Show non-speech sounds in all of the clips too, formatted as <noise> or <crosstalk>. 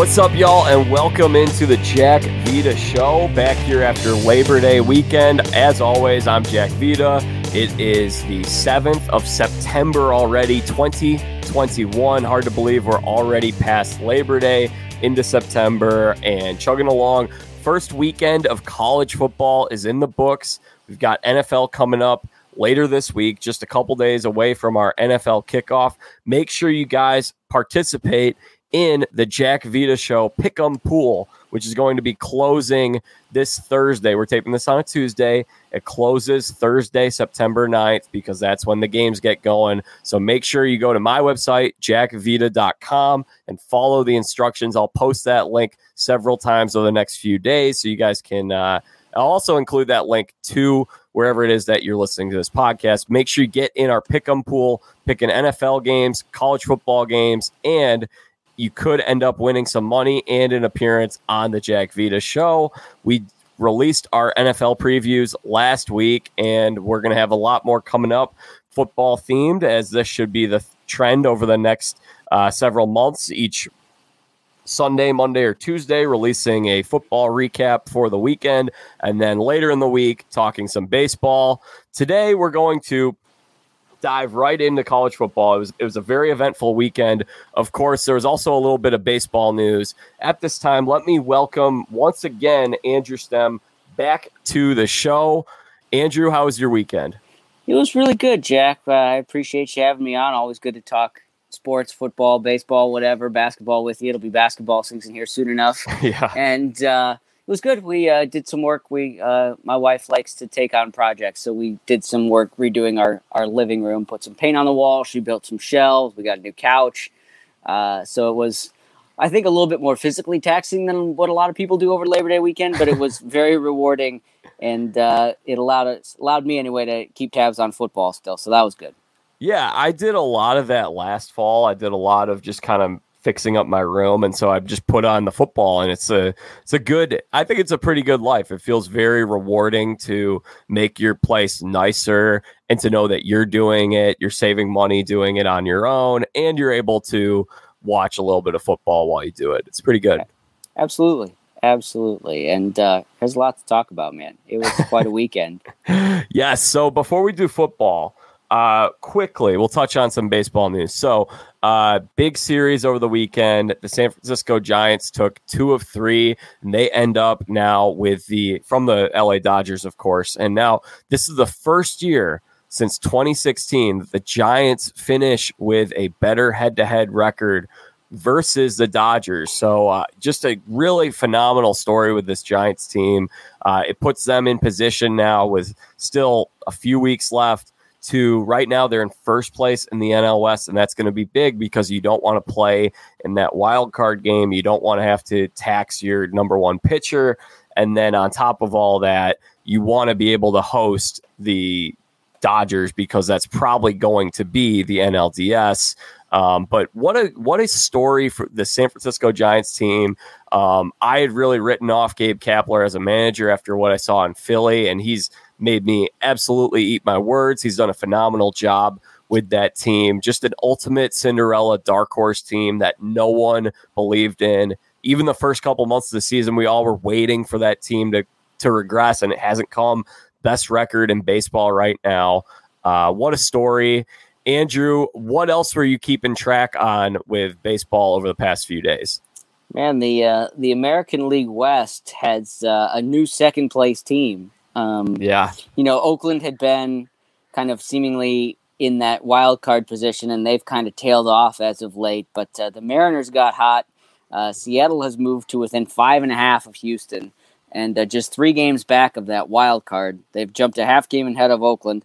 What's up, y'all, and welcome into the Jack Vita Show. Back here after Labor Day weekend. As always, I'm Jack Vita. It is the 7th of September already, 2021. Hard to believe we're already past Labor Day into September and chugging along. First weekend of college football is in the books. We've got NFL coming up later this week, just a couple days away from our NFL kickoff. Make sure you guys participate in the Jack Vita Show Pick'em Pool, which is going to be closing this Thursday. We're taping this on a Tuesday. It closes Thursday, September 9th, because that's when the games get going. So make sure you go to my website, jackvita.com, and follow the instructions. I'll post that link several times over the next few days so you guys can. Uh, I'll also include that link to wherever it is that you're listening to this podcast. Make sure you get in our pick'em pool, picking NFL games, college football games, and you could end up winning some money and an appearance on the Jack Vita show. We released our NFL previews last week, and we're going to have a lot more coming up football themed, as this should be the trend over the next uh, several months. Each Sunday, Monday, or Tuesday, releasing a football recap for the weekend, and then later in the week, talking some baseball. Today, we're going to dive right into college football. It was it was a very eventful weekend. Of course, there was also a little bit of baseball news. At this time, let me welcome once again Andrew Stem back to the show. Andrew, how was your weekend? It was really good, Jack. Uh, I appreciate you having me on. Always good to talk sports, football, baseball, whatever, basketball with you. It'll be basketball season here soon enough. <laughs> yeah. And uh, was good. We uh, did some work. We, uh, my wife likes to take on projects, so we did some work redoing our our living room. Put some paint on the wall. She built some shelves. We got a new couch. Uh, so it was, I think, a little bit more physically taxing than what a lot of people do over Labor Day weekend, but it was <laughs> very rewarding, and uh, it allowed us allowed me anyway to keep tabs on football still. So that was good. Yeah, I did a lot of that last fall. I did a lot of just kind of fixing up my room and so I've just put on the football and it's a it's a good I think it's a pretty good life. It feels very rewarding to make your place nicer and to know that you're doing it, you're saving money doing it on your own and you're able to watch a little bit of football while you do it. It's pretty good. Absolutely. Absolutely. And uh, there's a lot to talk about, man. It was quite a <laughs> weekend. yes. So before we do football, uh, quickly, we'll touch on some baseball news. So, uh, big series over the weekend. The San Francisco Giants took two of three, and they end up now with the from the LA Dodgers, of course. And now this is the first year since 2016 that the Giants finish with a better head-to-head record versus the Dodgers. So, uh, just a really phenomenal story with this Giants team. Uh, it puts them in position now with still a few weeks left to right now they're in first place in the NL West, and that's going to be big because you don't want to play in that wild card game. You don't want to have to tax your number one pitcher, and then on top of all that, you want to be able to host the Dodgers because that's probably going to be the NLDS. Um, but what a what a story for the San Francisco Giants team. Um, I had really written off Gabe Kapler as a manager after what I saw in Philly, and he's made me absolutely eat my words. He's done a phenomenal job with that team. Just an ultimate Cinderella dark horse team that no one believed in. Even the first couple months of the season, we all were waiting for that team to to regress, and it hasn't come. Best record in baseball right now. Uh, what a story. Andrew, what else were you keeping track on with baseball over the past few days? Man, the uh, the American League West has uh, a new second place team. Um, yeah. You know, Oakland had been kind of seemingly in that wild card position, and they've kind of tailed off as of late. But uh, the Mariners got hot. Uh, Seattle has moved to within five and a half of Houston, and uh, just three games back of that wild card. They've jumped a half game ahead of Oakland,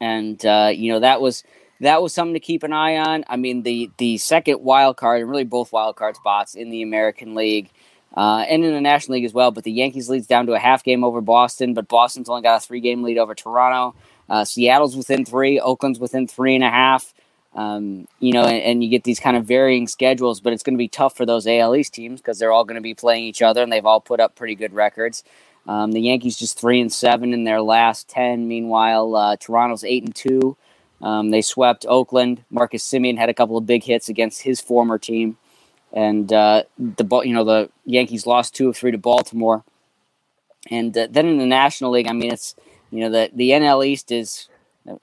and uh, you know that was that was something to keep an eye on. I mean, the the second wild card, and really both wild card spots in the American League uh, and in the National League as well. But the Yankees leads down to a half game over Boston, but Boston's only got a three game lead over Toronto. Uh, Seattle's within three, Oakland's within three and a half. Um, you know, and, and, you get these kind of varying schedules, but it's going to be tough for those AL East teams because they're all going to be playing each other, and they've all put up pretty good records. Um, the Yankees just three and seven in their last ten. Meanwhile, uh, Toronto's eight and two. Um, they swept Oakland. Marcus Semien had a couple of big hits against his former team. And uh, the you know the Yankees lost two of three to Baltimore, and uh, then in the National League, I mean it's you know the the NL East is.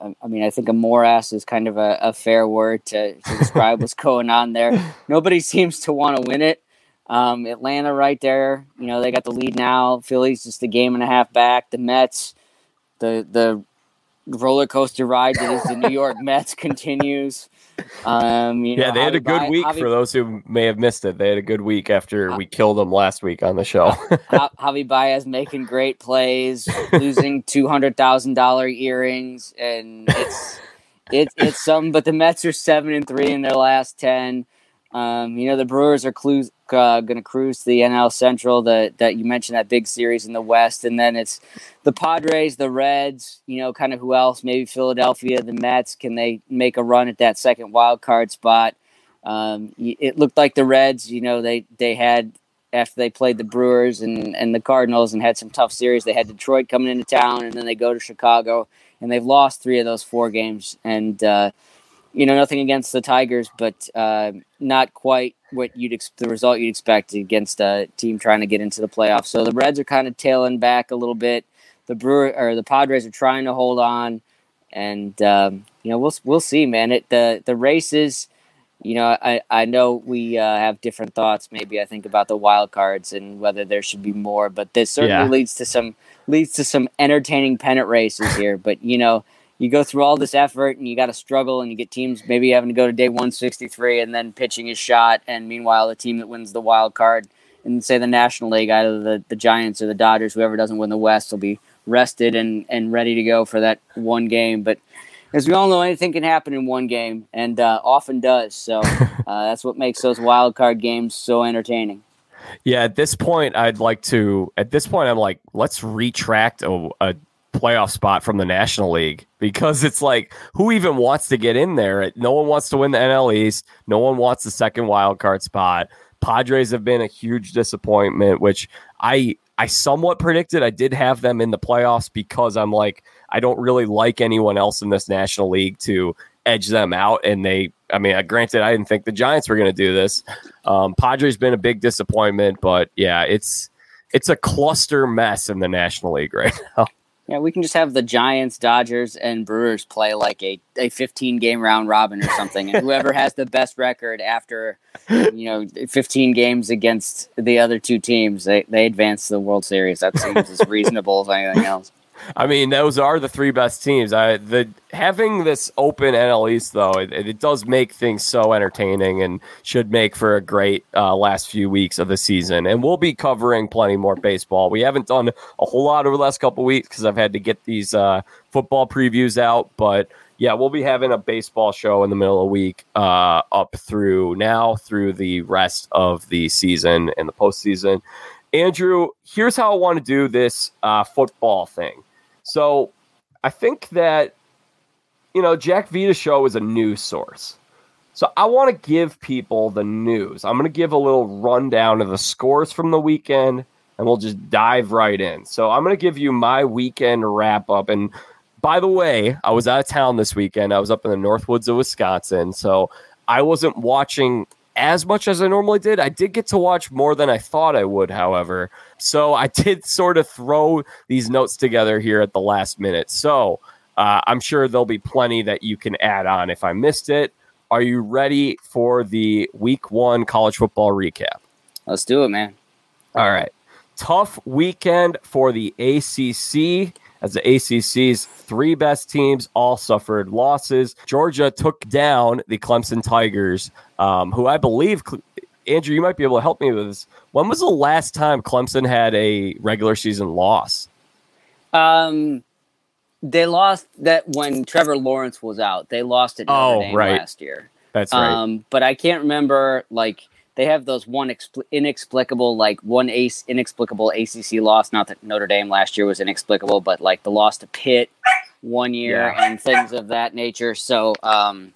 I mean, I think a morass is kind of a, a fair word to, to describe what's <laughs> going on there. Nobody seems to want to win it. Um, Atlanta right there, you know, they got the lead now. Phillies just a game and a half back. The Mets, the the roller coaster ride that is the New York Mets <laughs> continues. Um, yeah, know, they had a good week Javi, for those who may have missed it. They had a good week after uh, we killed them last week on the show. Javi Baez making great plays, losing <laughs> two hundred thousand dollar earrings, and it's it's it's something. But the Mets are seven and three in their last ten. Um, you know, the Brewers are uh, going to cruise to the NL Central. That that you mentioned that big series in the West, and then it's the Padres, the Reds. You know, kind of who else? Maybe Philadelphia, the Mets. Can they make a run at that second wild card spot? Um, it looked like the Reds. You know, they they had after they played the Brewers and and the Cardinals and had some tough series. They had Detroit coming into town, and then they go to Chicago, and they've lost three of those four games, and. Uh, you know, nothing against the Tigers, but uh, not quite what you'd ex- the result you'd expect against a team trying to get into the playoffs. So the Reds are kind of tailing back a little bit. The Brewer or the Padres are trying to hold on, and um, you know we'll we'll see, man. It the the races. You know, I, I know we uh, have different thoughts. Maybe I think about the wild cards and whether there should be more, but this certainly yeah. leads to some leads to some entertaining pennant races here. But you know, you go through all this effort and you got to struggle and you get teams maybe having to go to day 163 and then pitching his shot and meanwhile the team that wins the wild card and say the national league either the, the giants or the dodgers whoever doesn't win the west will be rested and, and ready to go for that one game. But as we all know anything can happen in one game and uh, often does. So <laughs> uh, that's what makes those wild card games so entertaining. Yeah at this point i'd like to at this point i'm like let's retract a, a playoff spot from the National League because it's like who even wants to get in there? No one wants to win the NL East. No one wants the second wild card spot. Padres have been a huge disappointment, which I I somewhat predicted. I did have them in the playoffs because I'm like I don't really like anyone else in this National League to edge them out, and they. I mean, granted, I didn't think the Giants were going to do this. Um, Padres been a big disappointment, but yeah, it's it's a cluster mess in the National League right <laughs> now. Yeah, we can just have the Giants, Dodgers, and Brewers play like a, a 15 game round robin or something. And whoever has the best record after, you know, 15 games against the other two teams, they, they advance to the World Series. That seems as reasonable as anything else. I mean, those are the three best teams. I the having this open NL East though, it, it does make things so entertaining and should make for a great uh, last few weeks of the season. And we'll be covering plenty more baseball. We haven't done a whole lot over the last couple weeks because I've had to get these uh, football previews out, but yeah, we'll be having a baseball show in the middle of the week uh, up through now through the rest of the season and the postseason. Andrew, here's how I want to do this uh, football thing. So I think that, you know, Jack Vita Show is a news source. So I want to give people the news. I'm going to give a little rundown of the scores from the weekend and we'll just dive right in. So I'm going to give you my weekend wrap up. And by the way, I was out of town this weekend. I was up in the Northwoods of Wisconsin. So I wasn't watching as much as I normally did. I did get to watch more than I thought I would, however. So <laughs> I did sort of throw these notes together here at the last minute. So uh, I'm sure there'll be plenty that you can add on if I missed it. Are you ready for the week one college football recap? Let's do it, man. All right. Tough weekend for the ACC as the ACC's three best teams all suffered losses. Georgia took down the Clemson Tigers, um, who I believe, Andrew, you might be able to help me with this. When was the last time Clemson had a regular season loss? Um, they lost that when Trevor Lawrence was out. They lost it oh, right. last year. That's right. Um, but I can't remember like they have those one expl- inexplicable like one ace inexplicable ACC loss. Not that Notre Dame last year was inexplicable, but like the loss to Pitt one year yeah. and things of that nature. So, um,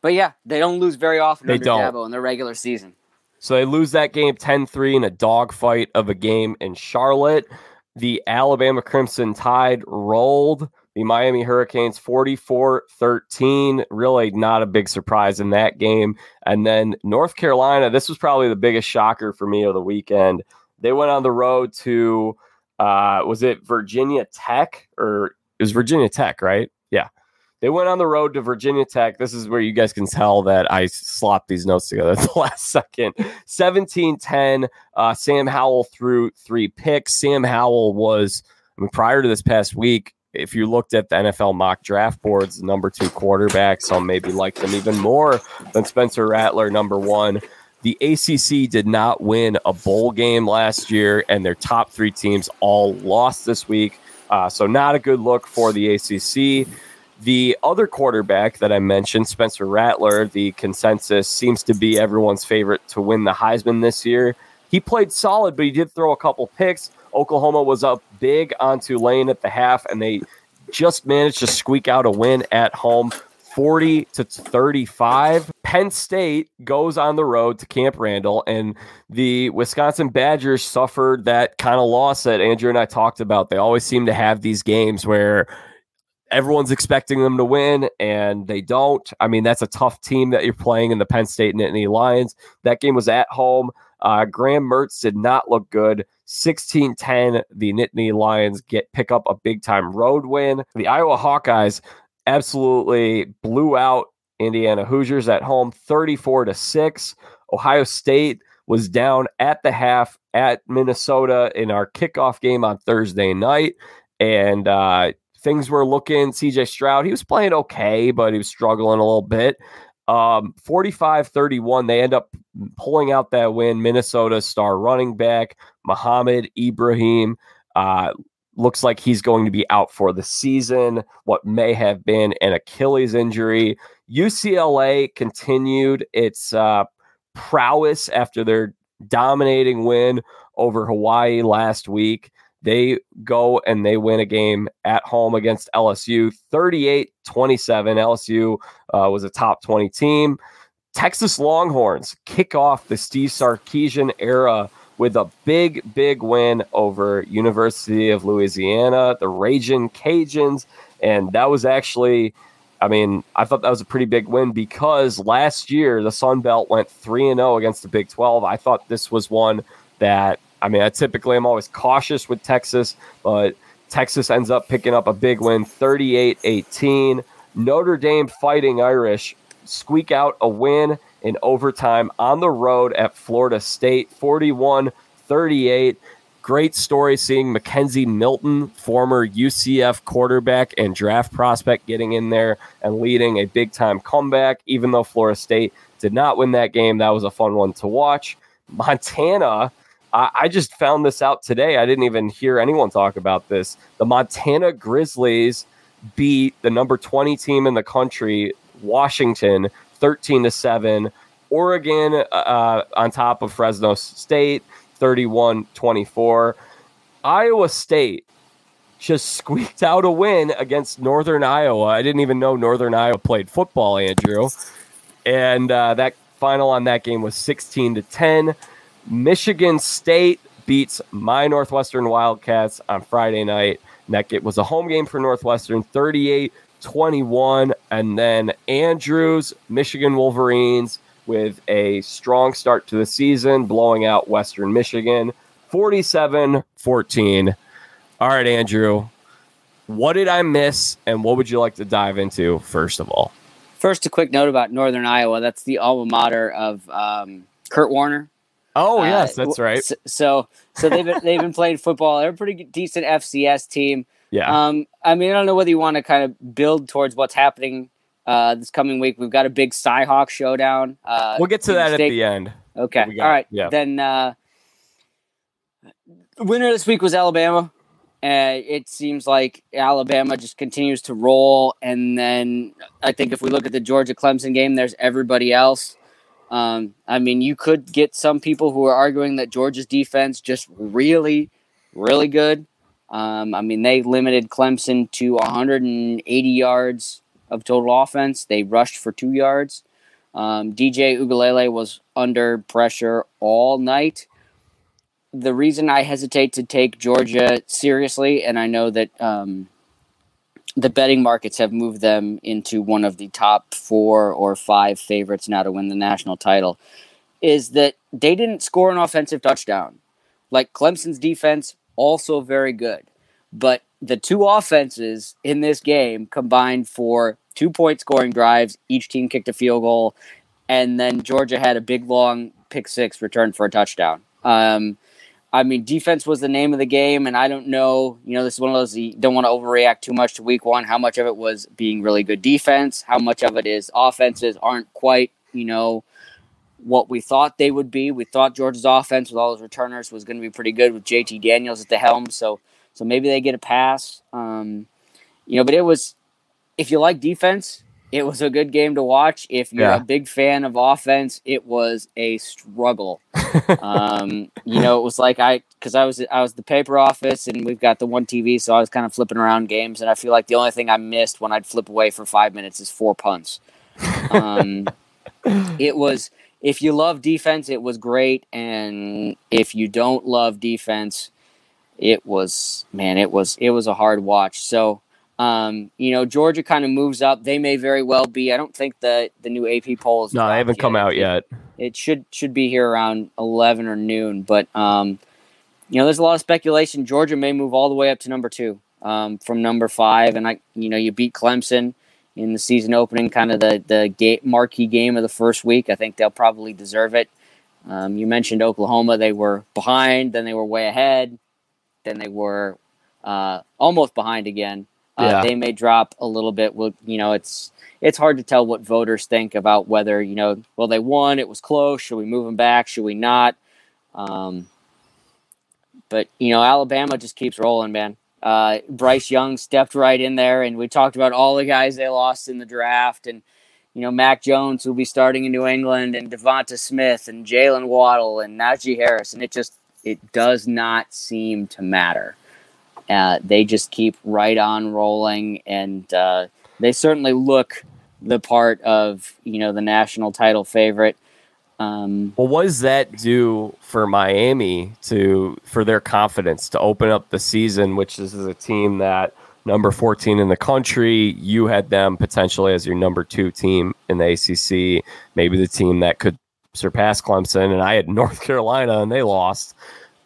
but yeah, they don't lose very often. They don't Dabo in the regular season. So they lose that game 10-3 in a dogfight of a game in Charlotte. The Alabama Crimson Tide rolled the Miami Hurricanes 44 13. Really not a big surprise in that game. And then North Carolina, this was probably the biggest shocker for me of the weekend. They went on the road to, uh, was it Virginia Tech or it was Virginia Tech, right? Yeah. They went on the road to Virginia Tech. This is where you guys can tell that I slopped these notes together at the <laughs> last second. 17 10. Uh, Sam Howell threw three picks. Sam Howell was, I mean, prior to this past week, if you looked at the NFL mock draft boards, number two quarterback, some maybe like them even more than Spencer Rattler, number one. The ACC did not win a bowl game last year, and their top three teams all lost this week. Uh, so, not a good look for the ACC. The other quarterback that I mentioned, Spencer Rattler, the consensus seems to be everyone's favorite to win the Heisman this year. He played solid, but he did throw a couple picks. Oklahoma was up big on Tulane at the half, and they just managed to squeak out a win at home. 40 to 35. Penn State goes on the road to Camp Randall, and the Wisconsin Badgers suffered that kind of loss that Andrew and I talked about. They always seem to have these games where everyone's expecting them to win and they don't. I mean, that's a tough team that you're playing in the Penn State Nittany Lions. That game was at home. Uh, Graham Mertz did not look good. 16 10, the Nittany Lions get pick up a big time road win. The Iowa Hawkeyes absolutely blew out Indiana Hoosiers at home 34 to 6. Ohio State was down at the half at Minnesota in our kickoff game on Thursday night. And uh, things were looking. CJ Stroud, he was playing okay, but he was struggling a little bit. Um, 45 31, they end up pulling out that win. Minnesota star running back Mohamed Ibrahim uh, looks like he's going to be out for the season. What may have been an Achilles injury. UCLA continued its uh, prowess after their dominating win over Hawaii last week. They go and they win a game at home against LSU 38 27. LSU uh, was a top 20 team. Texas Longhorns kick off the Steve Sarkisian era with a big, big win over University of Louisiana, the Raging Cajuns. And that was actually, I mean, I thought that was a pretty big win because last year the Sun Belt went 3 and 0 against the Big 12. I thought this was one that I mean, I typically am always cautious with Texas, but Texas ends up picking up a big win 38 18. Notre Dame Fighting Irish squeak out a win in overtime on the road at Florida State 41 38. Great story seeing McKenzie Milton, former UCF quarterback and draft prospect, getting in there and leading a big time comeback. Even though Florida State did not win that game, that was a fun one to watch. Montana I, I just found this out today. I didn't even hear anyone talk about this. The Montana Grizzlies beat the number 20 team in the country, Washington, 13 to 7. Oregon uh, uh on top of Fresno State, 31 24. Iowa State just <laughs> squeaked out a win against Northern Iowa. I didn't even know Northern Iowa played football, Andrew. And uh, that final on that game was 16 to 10. Michigan State beats my Northwestern Wildcats on Friday night. That was a home game for Northwestern, 38 21. And then Andrews, Michigan Wolverines, with a strong start to the season, blowing out Western Michigan 47 14. All right, Andrew, what did I miss and what would you like to dive into first of all? First, a quick note about Northern Iowa. That's the alma mater of um, Kurt Warner, Oh uh, yes, that's right. So so they've been, they've been playing football. They're a pretty decent FCS team. Yeah. Um, I mean, I don't know whether you want to kind of build towards what's happening uh, this coming week. We've got a big Cyhawk showdown. Uh, we'll get to that at the end. Okay. All right. Yeah. Then uh, winner this week was Alabama. Uh, it seems like Alabama just continues to roll. And then I think if we look at the Georgia Clemson game, there's everybody else. Um, I mean, you could get some people who are arguing that Georgia's defense just really, really good. Um, I mean, they limited Clemson to 180 yards of total offense. They rushed for two yards. Um, DJ Uiagalelei was under pressure all night. The reason I hesitate to take Georgia seriously, and I know that um, the betting markets have moved them into one of the top four or five favorites now to win the national title is that they didn't score an offensive touchdown. Like Clemson's defense, also very good. But the two offenses in this game combined for two point scoring drives. Each team kicked a field goal. And then Georgia had a big, long pick six return for a touchdown. Um, I mean, defense was the name of the game, and I don't know. You know, this is one of those you don't want to overreact too much to week one. How much of it was being really good defense? How much of it is offenses aren't quite, you know, what we thought they would be? We thought Georgia's offense with all those returners was going to be pretty good with JT Daniels at the helm. So, so maybe they get a pass. Um, you know, but it was if you like defense, it was a good game to watch. If you're yeah. a big fan of offense, it was a struggle. um, <laughs> you know, it was like I because I was I was the paper office and we've got the one TV, so I was kind of flipping around games, and I feel like the only thing I missed when I'd flip away for five minutes is four punts. Um, <laughs> it was if you love defense, it was great, and if you don't love defense, it was man, it was it was a hard watch. So um, you know, Georgia kind of moves up. They may very well be. I don't think the the new AP polls. No, they haven't yet. come out yet. It, should should be here around eleven or noon. But um, you know, there's a lot of speculation. Georgia may move all the way up to number two um, from number five, and I, you know, you beat Clemson in the season opening, kind of the the ga- marquee game of the first week. I think they'll probably deserve it. Um, you mentioned Oklahoma; they were behind, then they were way ahead, then they were uh, almost behind again. Uh, yeah. They may drop a little bit. Well, you know, it's it's hard to tell what voters think about whether you know, well, they won, it was close. Should we move them back? Should we not? Um, but you know, Alabama just keeps rolling, man. Uh, Bryce Young stepped right in there, and we talked about all the guys they lost in the draft, and you know, Mac Jones will be starting in New England, and Devonta Smith, and Jaylen Waddle, and Najee Harris, and it just it does not seem to matter. Uh, they just keep right on rolling, and uh, they certainly look the part of you know the national title favorite. Um, well, what does that do for Miami to for their confidence to open up the season, which is a team that number 14 in the country. You had them potentially as your number two team in the ACC, maybe the team that could surpass Clemson, and I had <laughs> North Carolina and they lost.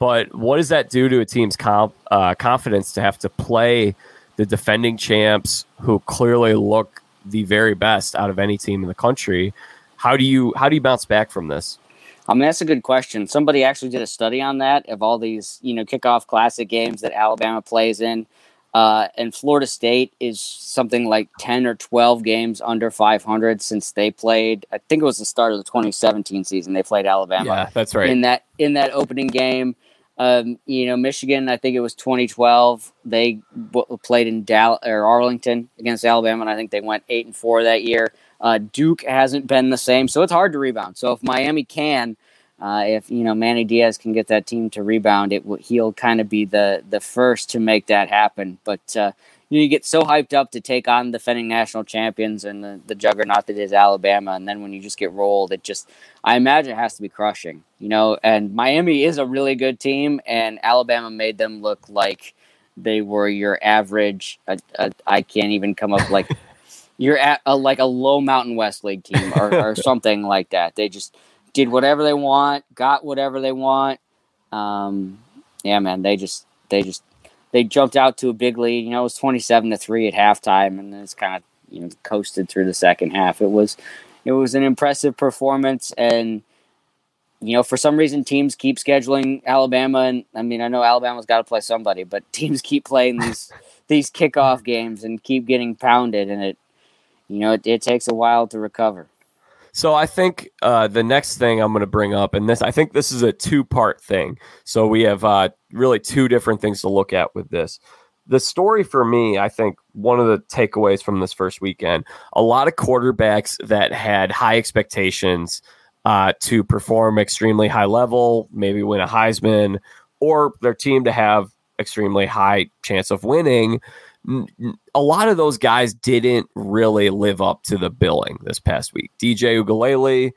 But what does that do to a team's comp, uh, confidence to have to play the defending champs who clearly look the very best out of any team in the country? How do you how do you bounce back from this? I mean, that's a good question. Somebody actually did a study on that of all these, you know, kickoff classic games that Alabama plays in. Uh, and Florida State is something like 10 or 12 games under 500 since they played. I think it was the start of the 2017 season. They played Alabama. Yeah, that's right. In that in that opening game, um, you know, Michigan, I think it was 2012. They w- played in Dallas or Arlington against Alabama, and I think they went eight and four that year. Uh, Duke hasn't been the same, so it's hard to rebound. So if Miami can, uh, if you know Manny Diaz can get that team to rebound, it he'll kind of be the the first to make that happen. But uh, you, know, you get so hyped up to take on defending national champions and the, the juggernaut that is Alabama, and then when you just get rolled, it just I imagine it has to be crushing, you know. And Miami is a really good team, and Alabama made them look like they were your average. Uh, uh, I can't even come up like <laughs> you're at a, like a low Mountain West League team or, <laughs> or something like that. They just did whatever they want, got whatever they want. Um, yeah, man, they just they just they jumped out to a big lead. You know, it was twenty seven to three at halftime, and then it's kind of you know coasted through the second half. It was it was an impressive performance, and you know for some reason teams keep scheduling Alabama, and I mean I know Alabama's got to play somebody, but <laughs> teams keep playing these these kickoff games and keep getting pounded, and it you know it, it takes a while to recover. So I think uh, the next thing I'm going to bring up, and this I think this is a two part thing. So we have uh, really two different things to look at with this. The story for me, I think one of the takeaways from this first weekend, a lot of quarterbacks that had high expectations uh, to perform extremely high level, maybe win a Heisman, or their team to have extremely high chance of winning a lot of those guys didn't really live up to the billing this past week. DJ Uiagalelei,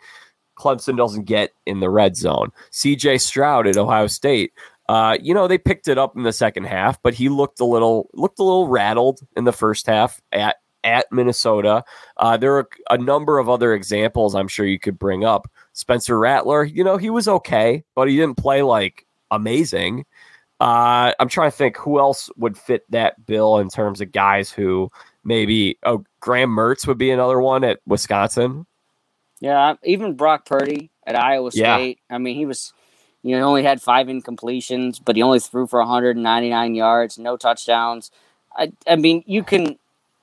Clemson doesn't get in the red zone. CJ Stroud at Ohio State. Uh, you know, they picked it up in the second half, but he looked a little looked a little rattled in the first half at at Minnesota. Uh, there are a number of other examples I'm sure you could bring up. Spencer Rattler, you know, he was okay, but he didn't play like amazing. Uh, I'm trying to think who else would fit that bill in terms of guys who maybe. Oh, Graham Mertz would be another one at Wisconsin. Yeah, even Brock Purdy at Iowa State. Yeah. I mean, he was, you know, only had five incompletions, but he only threw for 199 yards, no touchdowns. I, I mean, you can,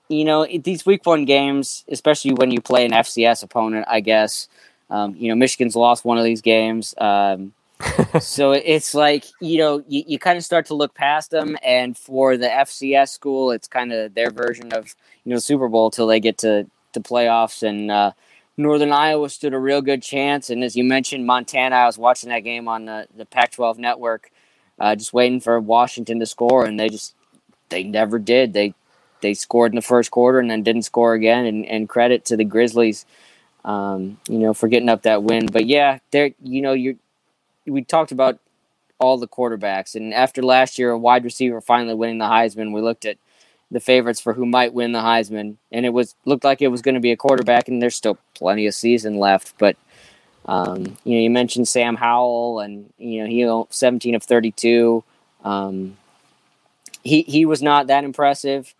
you know, these week one games, especially when you play an FCS opponent, I guess. Um, you know, Michigan's lost one of these games. Um, <laughs> so it's like you know you, you kind of start to look past them and for the fcs school it's kind of their version of you know super bowl till they get to the playoffs and uh, northern iowa stood a real good chance. And as you mentioned montana i was watching that game on the, the pac 12 network uh, just waiting for washington to score. And they just they never did. They they scored in the first quarter and then didn't score again. And, and credit to the grizzlies um, you know for getting up that win. But yeah they're you know you're we talked about all the quarterbacks, and after last year, a wide receiver finally winning the Heisman, we looked at the favorites for who might win the Heisman, and it was looked like it was going to be a quarterback, and there's still plenty of season left. But um, you know, you mentioned Sam Howell, and you know he 17 of 32. Um, he he was not that impressive.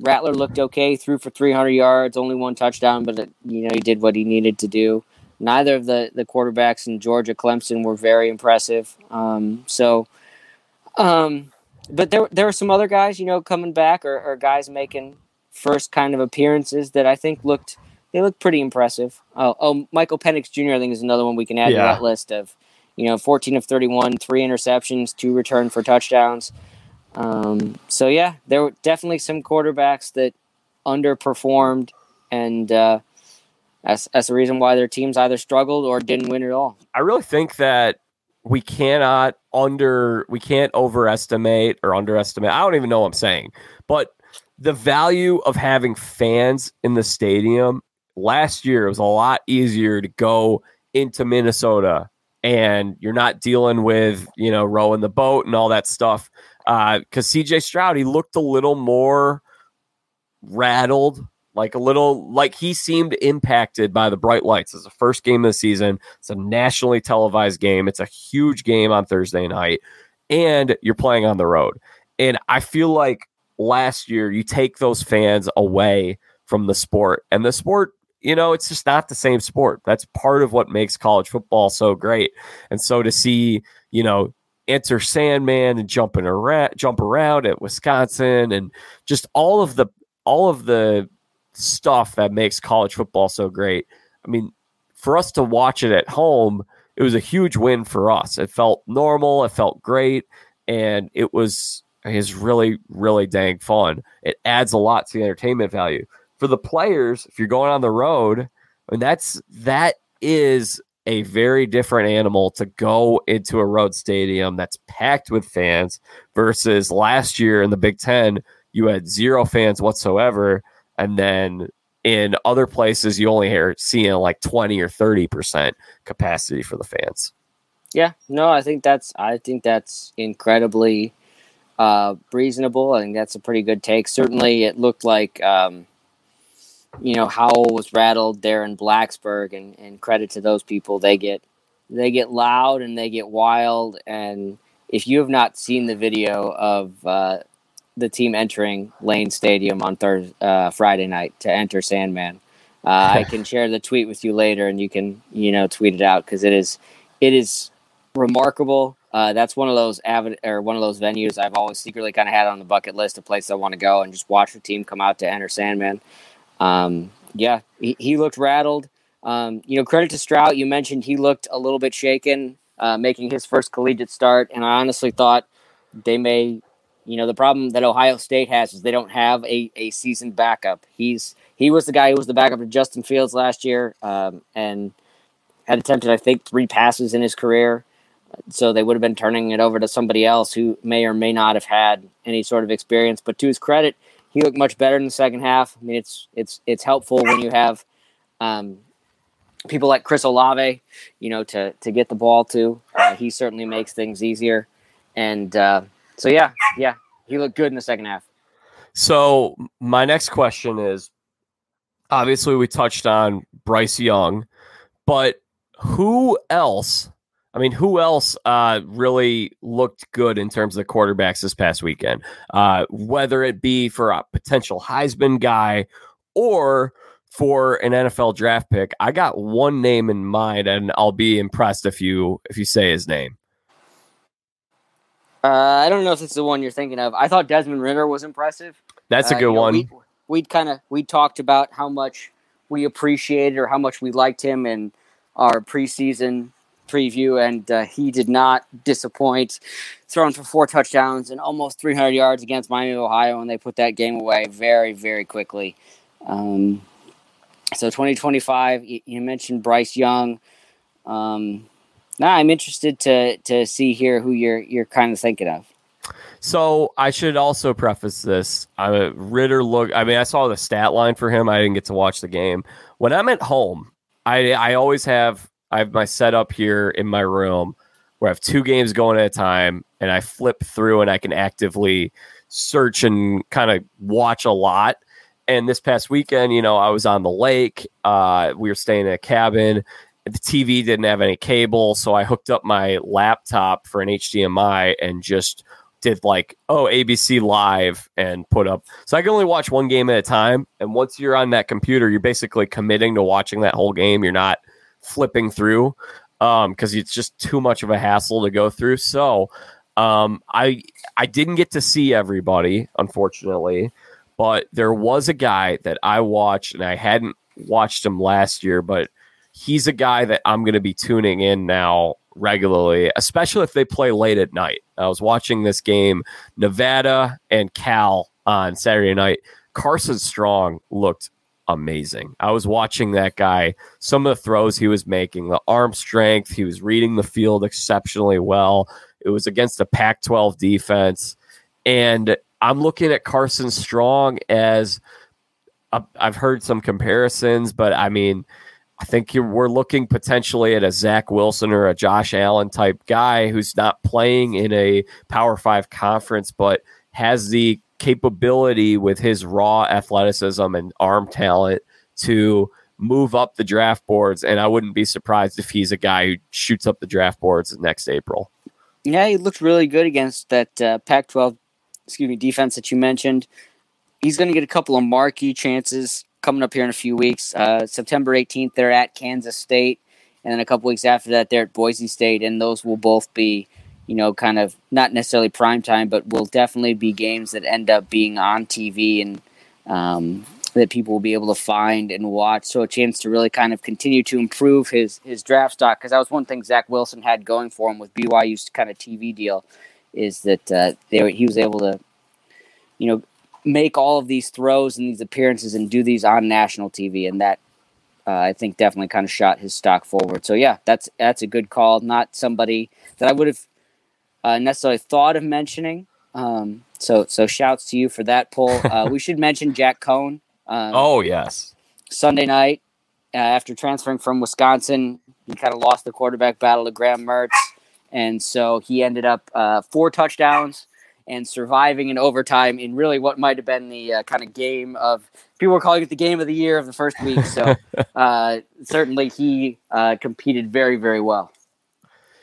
Rattler looked okay, threw for 300 yards, only one touchdown, but you know he did what he needed to do neither of the, the quarterbacks in Georgia, Clemson were very impressive. Um, so, um, but there there were some other guys, you know, coming back or, or, guys making first kind of appearances that I think looked they looked pretty impressive. Oh, oh, Michael Penix Jr. I think is another one we can add yeah. to that list of, you know, 14 of 31, three interceptions, two return for touchdowns. Um, so yeah, there were definitely some quarterbacks that underperformed and. Uh, that's that's the reason why their teams either struggled or didn't win at all. I really think that we cannot under we can't overestimate or underestimate. I don't even know what I'm saying, but the value of having fans in the stadium last year it was a lot easier to go into Minnesota and you're not dealing with, you know, rowing the boat and all that stuff. Uh, cause CJ Stroud, he looked a little more rattled like a little like he seemed impacted by the bright lights. It's the first game of the season. It's a nationally televised game. It's a huge game on Thursday night, and you're playing on the road. And I feel like last year you take those fans away from the sport, and the sport, you know, it's just not the same sport. That's part of what makes college football so great. And so to see, you know, enter Sandman and jumping around, jump around at Wisconsin, and just all of the all of the stuff that makes college football so great. I mean, for us to watch it at home, it was a huge win for us. It felt normal, it felt great, and it was is really really dang fun. It adds a lot to the entertainment value for the players. If you're going on the road, mean that's that is a very different animal to go into a road stadium that's packed with fans versus last year in the Big Ten, you had zero fans whatsoever and then in other places you only hear seeing like 20 or 30 percent capacity for the fans. Yeah no i think that's i think that's incredibly uh, reasonable. I think that's a pretty good take. Certainly it looked like um, you know howell was rattled there in blacksburg and, and credit to those people. They get they get loud and they get wild. And if you have not seen the video of uh, the team entering Lane Stadium on Thursday, uh, Friday night to enter Sandman. Uh, I can <laughs> share the tweet with you later, and you can you know tweet it out because it is it is remarkable. Uh, that's one of those avid or one of those venues I've always secretly kind of had on the bucket list of places I want to go and just watch the team come out to enter Sandman. Um, yeah, he, he looked rattled. Um, you know, credit to Stroud. You mentioned he looked a little bit shaken, uh, making his first collegiate start, and I honestly thought they may you know, the problem that Ohio State has is they don't have a, a seasoned backup. He's he was the guy who was the backup to Justin Fields last year, um, and had attempted I think three passes in his career. So they would have been turning it over to somebody else who may or may not have had any sort of experience. But to his credit, he looked much better in the second half. I mean, it's it's it's helpful when you have um, people like Chris Olave, you know, to to get the ball to. Uh, he certainly makes things easier. and uh, so yeah, yeah, he looked good in the second half. So my next question is obviously we touched on Bryce Young, but who else? I mean, who else uh, really looked good in terms of the quarterbacks this past weekend? Uh, whether it be for a potential Heisman guy or for an NFL draft pick, I got one name in mind, and I'll be impressed if you if you say his name. Uh, I don't know if it's the one you're thinking of. I thought Desmond Ridder was impressive. That's a Uh, good you know, one. We, we'd kind of we talked about how much we appreciated or how much we liked him in our preseason preview, and uh, he did not disappoint. Thrown for four touchdowns and almost 300 yards against Miami of Ohio, and they put that game away very, very quickly. Um, so 2025, you, you mentioned Bryce Young. Um, now I'm interested to to see here who you're you're kind of thinking of. So I should also preface this. I Ridder look. I mean, I saw the stat line for him. I didn't get to watch the game. When I'm at home, I I always have I have my setup here in my room where I have two games going at a time, and I flip through and I can actively search and kind of watch a lot. And this past weekend, you know, I was on the lake. Uh, we were staying in a cabin. The TV didn't have any cable, so I hooked up my laptop for an HDMI and just did like oh ABC live and put up. So I can only watch one game at a time and once you're on that computer you're basically committing to watching that whole game. You're not flipping through um because it's just too much of a hassle to go through. So um I I didn't get to see everybody unfortunately but there was a guy that I watched and I hadn't watched him last year but he's a guy that I'm going to be tuning in now regularly, especially if they play late at night. I was watching this game, Nevada and Cal on Saturday night. Carson Strong looked amazing. I was watching that guy, some of the throws he was making, the arm strength, he was reading the field exceptionally well. It was against a Pac 12 defense. And I'm looking at Carson Strong as i I've heard some comparisons, but I mean, I think we're looking potentially at a Zach Wilson or a Josh Allen type guy who's not playing in a Power Five conference, but has the capability with his raw athleticism and arm talent to move up the draft boards. And I wouldn't be surprised if he's a guy who shoots up the draft boards next April. Yeah, he looked really good against that uh, Pac-12, excuse me, defense that you mentioned. He's going to get a couple of marquee chances coming up here in a few weeks. Uh, September 18th, they're at Kansas State, and then a couple weeks after that, they're at Boise State, and those will both be, you know, kind of not necessarily prime time, but will definitely be games that end up being on TV and um, that people will be able to find and watch. So a chance to really kind of continue to improve his his draft stock because that was one thing Zach Wilson had going for him with BYU's kind of TV deal is that uh, they, he was able to, you know, make all of these throws and these appearances and do these on national TV, and that uh, I think definitely kind of shot his stock forward. So yeah, that's that's a good call. Not somebody that I would have uh, necessarily thought of mentioning. Um, so so shouts to you for that pull. Uh, we should mention Jack Coan. Um, Oh, yes. Sunday night uh, after transferring from Wisconsin, he kind of lost the quarterback battle to Graham Mertz, and so he ended up uh, four touchdowns and surviving in overtime in really what might have been the uh, kind of game of people were calling it the game of the year of the first week. So <laughs> uh, certainly he uh, competed very very well.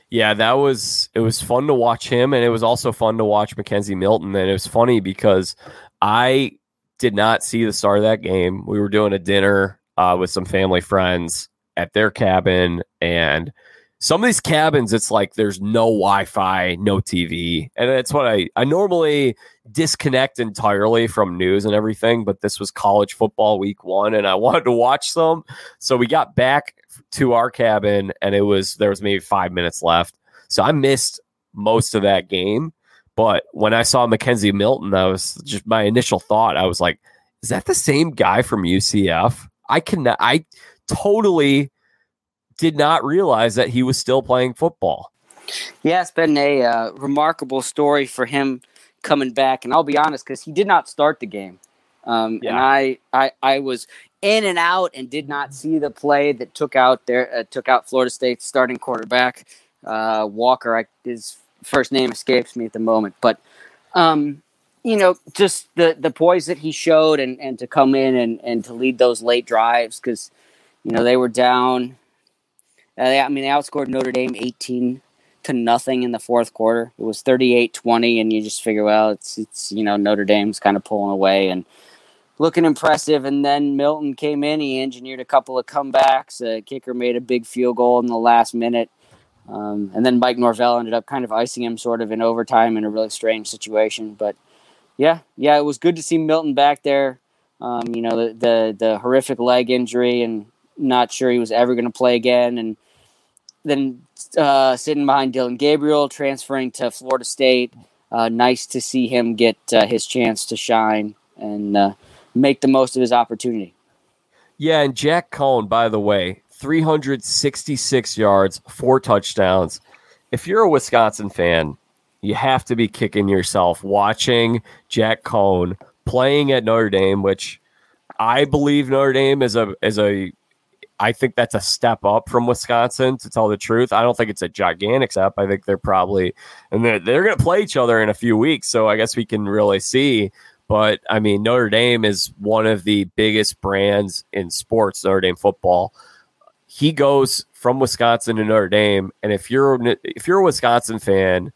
Yeah, that was it was fun to watch him and it was also fun to watch McKenzie Milton and it was funny because I did not see the start of that game. We were doing a dinner uh, with some family friends at their cabin and some of these cabins it's like there's no Wi-Fi, no TV. And that's what I I normally disconnect entirely from news and everything, but this was college football week 1 and I <laughs> wanted to watch some. So we got back to our cabin and it was there was maybe five minutes left. So I missed most of that game. But when I saw McKenzie Milton, I was just my initial thought, I was like, is that the same guy from UCF? I cannot I totally did not realize that he was still playing football. Yeah, it's been a uh, remarkable story for him coming back, and I'll be honest because he did not start the game, um, Yeah. and I, I I was in and out and did not see the play that took out their uh, took out Florida State's starting quarterback uh, Walker. I, his first name escapes me at the moment, but um, you know, just the the poise that he showed and and to come in and and to lead those late drives because you know they were down. Uh, I mean, they outscored Notre Dame eighteen to nothing in the fourth quarter. It was 38-20 and you just figure well, it's it's you know Notre Dame's kind of pulling away and looking impressive. And then Milton came in. He engineered a couple of comebacks. A kicker made a big field goal in the last minute. Um, and then Mike Norvell ended up kind of icing him sort of in overtime in a really strange situation. But yeah, yeah, it was good to see Milton back there. Um, you know, the, the, the horrific leg injury and not sure he was ever going to play again. And then uh, sitting behind Dillon Gabriel, transferring to Florida State. Uh, nice to see him get uh, his chance to shine and uh, make the most of his opportunity. Yeah, and Jack Coan, by the way, 366 yards, four touchdowns. If you're a Wisconsin fan, you have to be kicking yourself watching Jack Coan playing at Notre Dame, which I believe Notre Dame is a is a I think that's a step up from Wisconsin to tell the truth. I don't think it's a gigantic step. I think they're probably and they're, they're going to play each other in a few weeks, so I guess we can really see but I mean, Notre Dame is one of the biggest brands in sports, Notre Dame football. He goes from Wisconsin to Notre Dame, and if you're if you're a Wisconsin fan,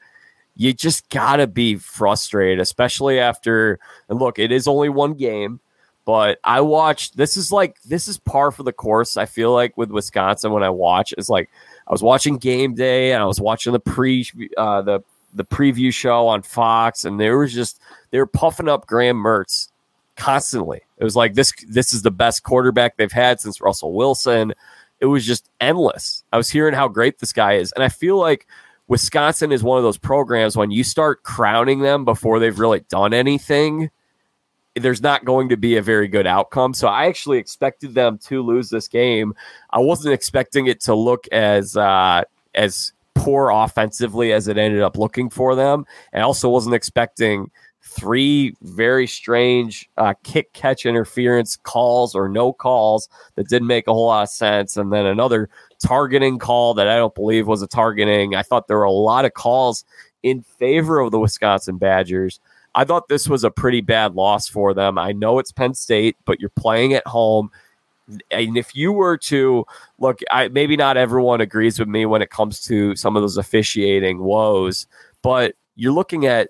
you just gotta be frustrated, especially after. And look, it is only one game, but I watched. This is like this is par for the course. I feel like with Wisconsin when I watch, it's like I was watching game day and I was watching the pre uh, the the preview show on Fox, and there was just they were puffing up Graham Mertz constantly. It was like this this is the best quarterback they've had since Russell Wilson. It was just endless. I was hearing how great this guy is, and I feel like Wisconsin is one of those programs when you start crowning them before they've really done anything. There's not going to be a very good outcome. So I actually expected them to lose this game. I wasn't expecting it to look as uh, as poor offensively as it ended up looking for them. I also wasn't expecting three very strange uh, kick catch interference calls or no calls that didn't make a whole lot of sense. And then another targeting call that I don't believe was a targeting. I thought there were a lot of calls in favor of the Wisconsin Badgers. I thought this was a pretty bad loss for them. I know it's Penn State, but you're playing at home and if you were to look, I, maybe not everyone agrees with me when it comes to some of those officiating woes, but you're looking at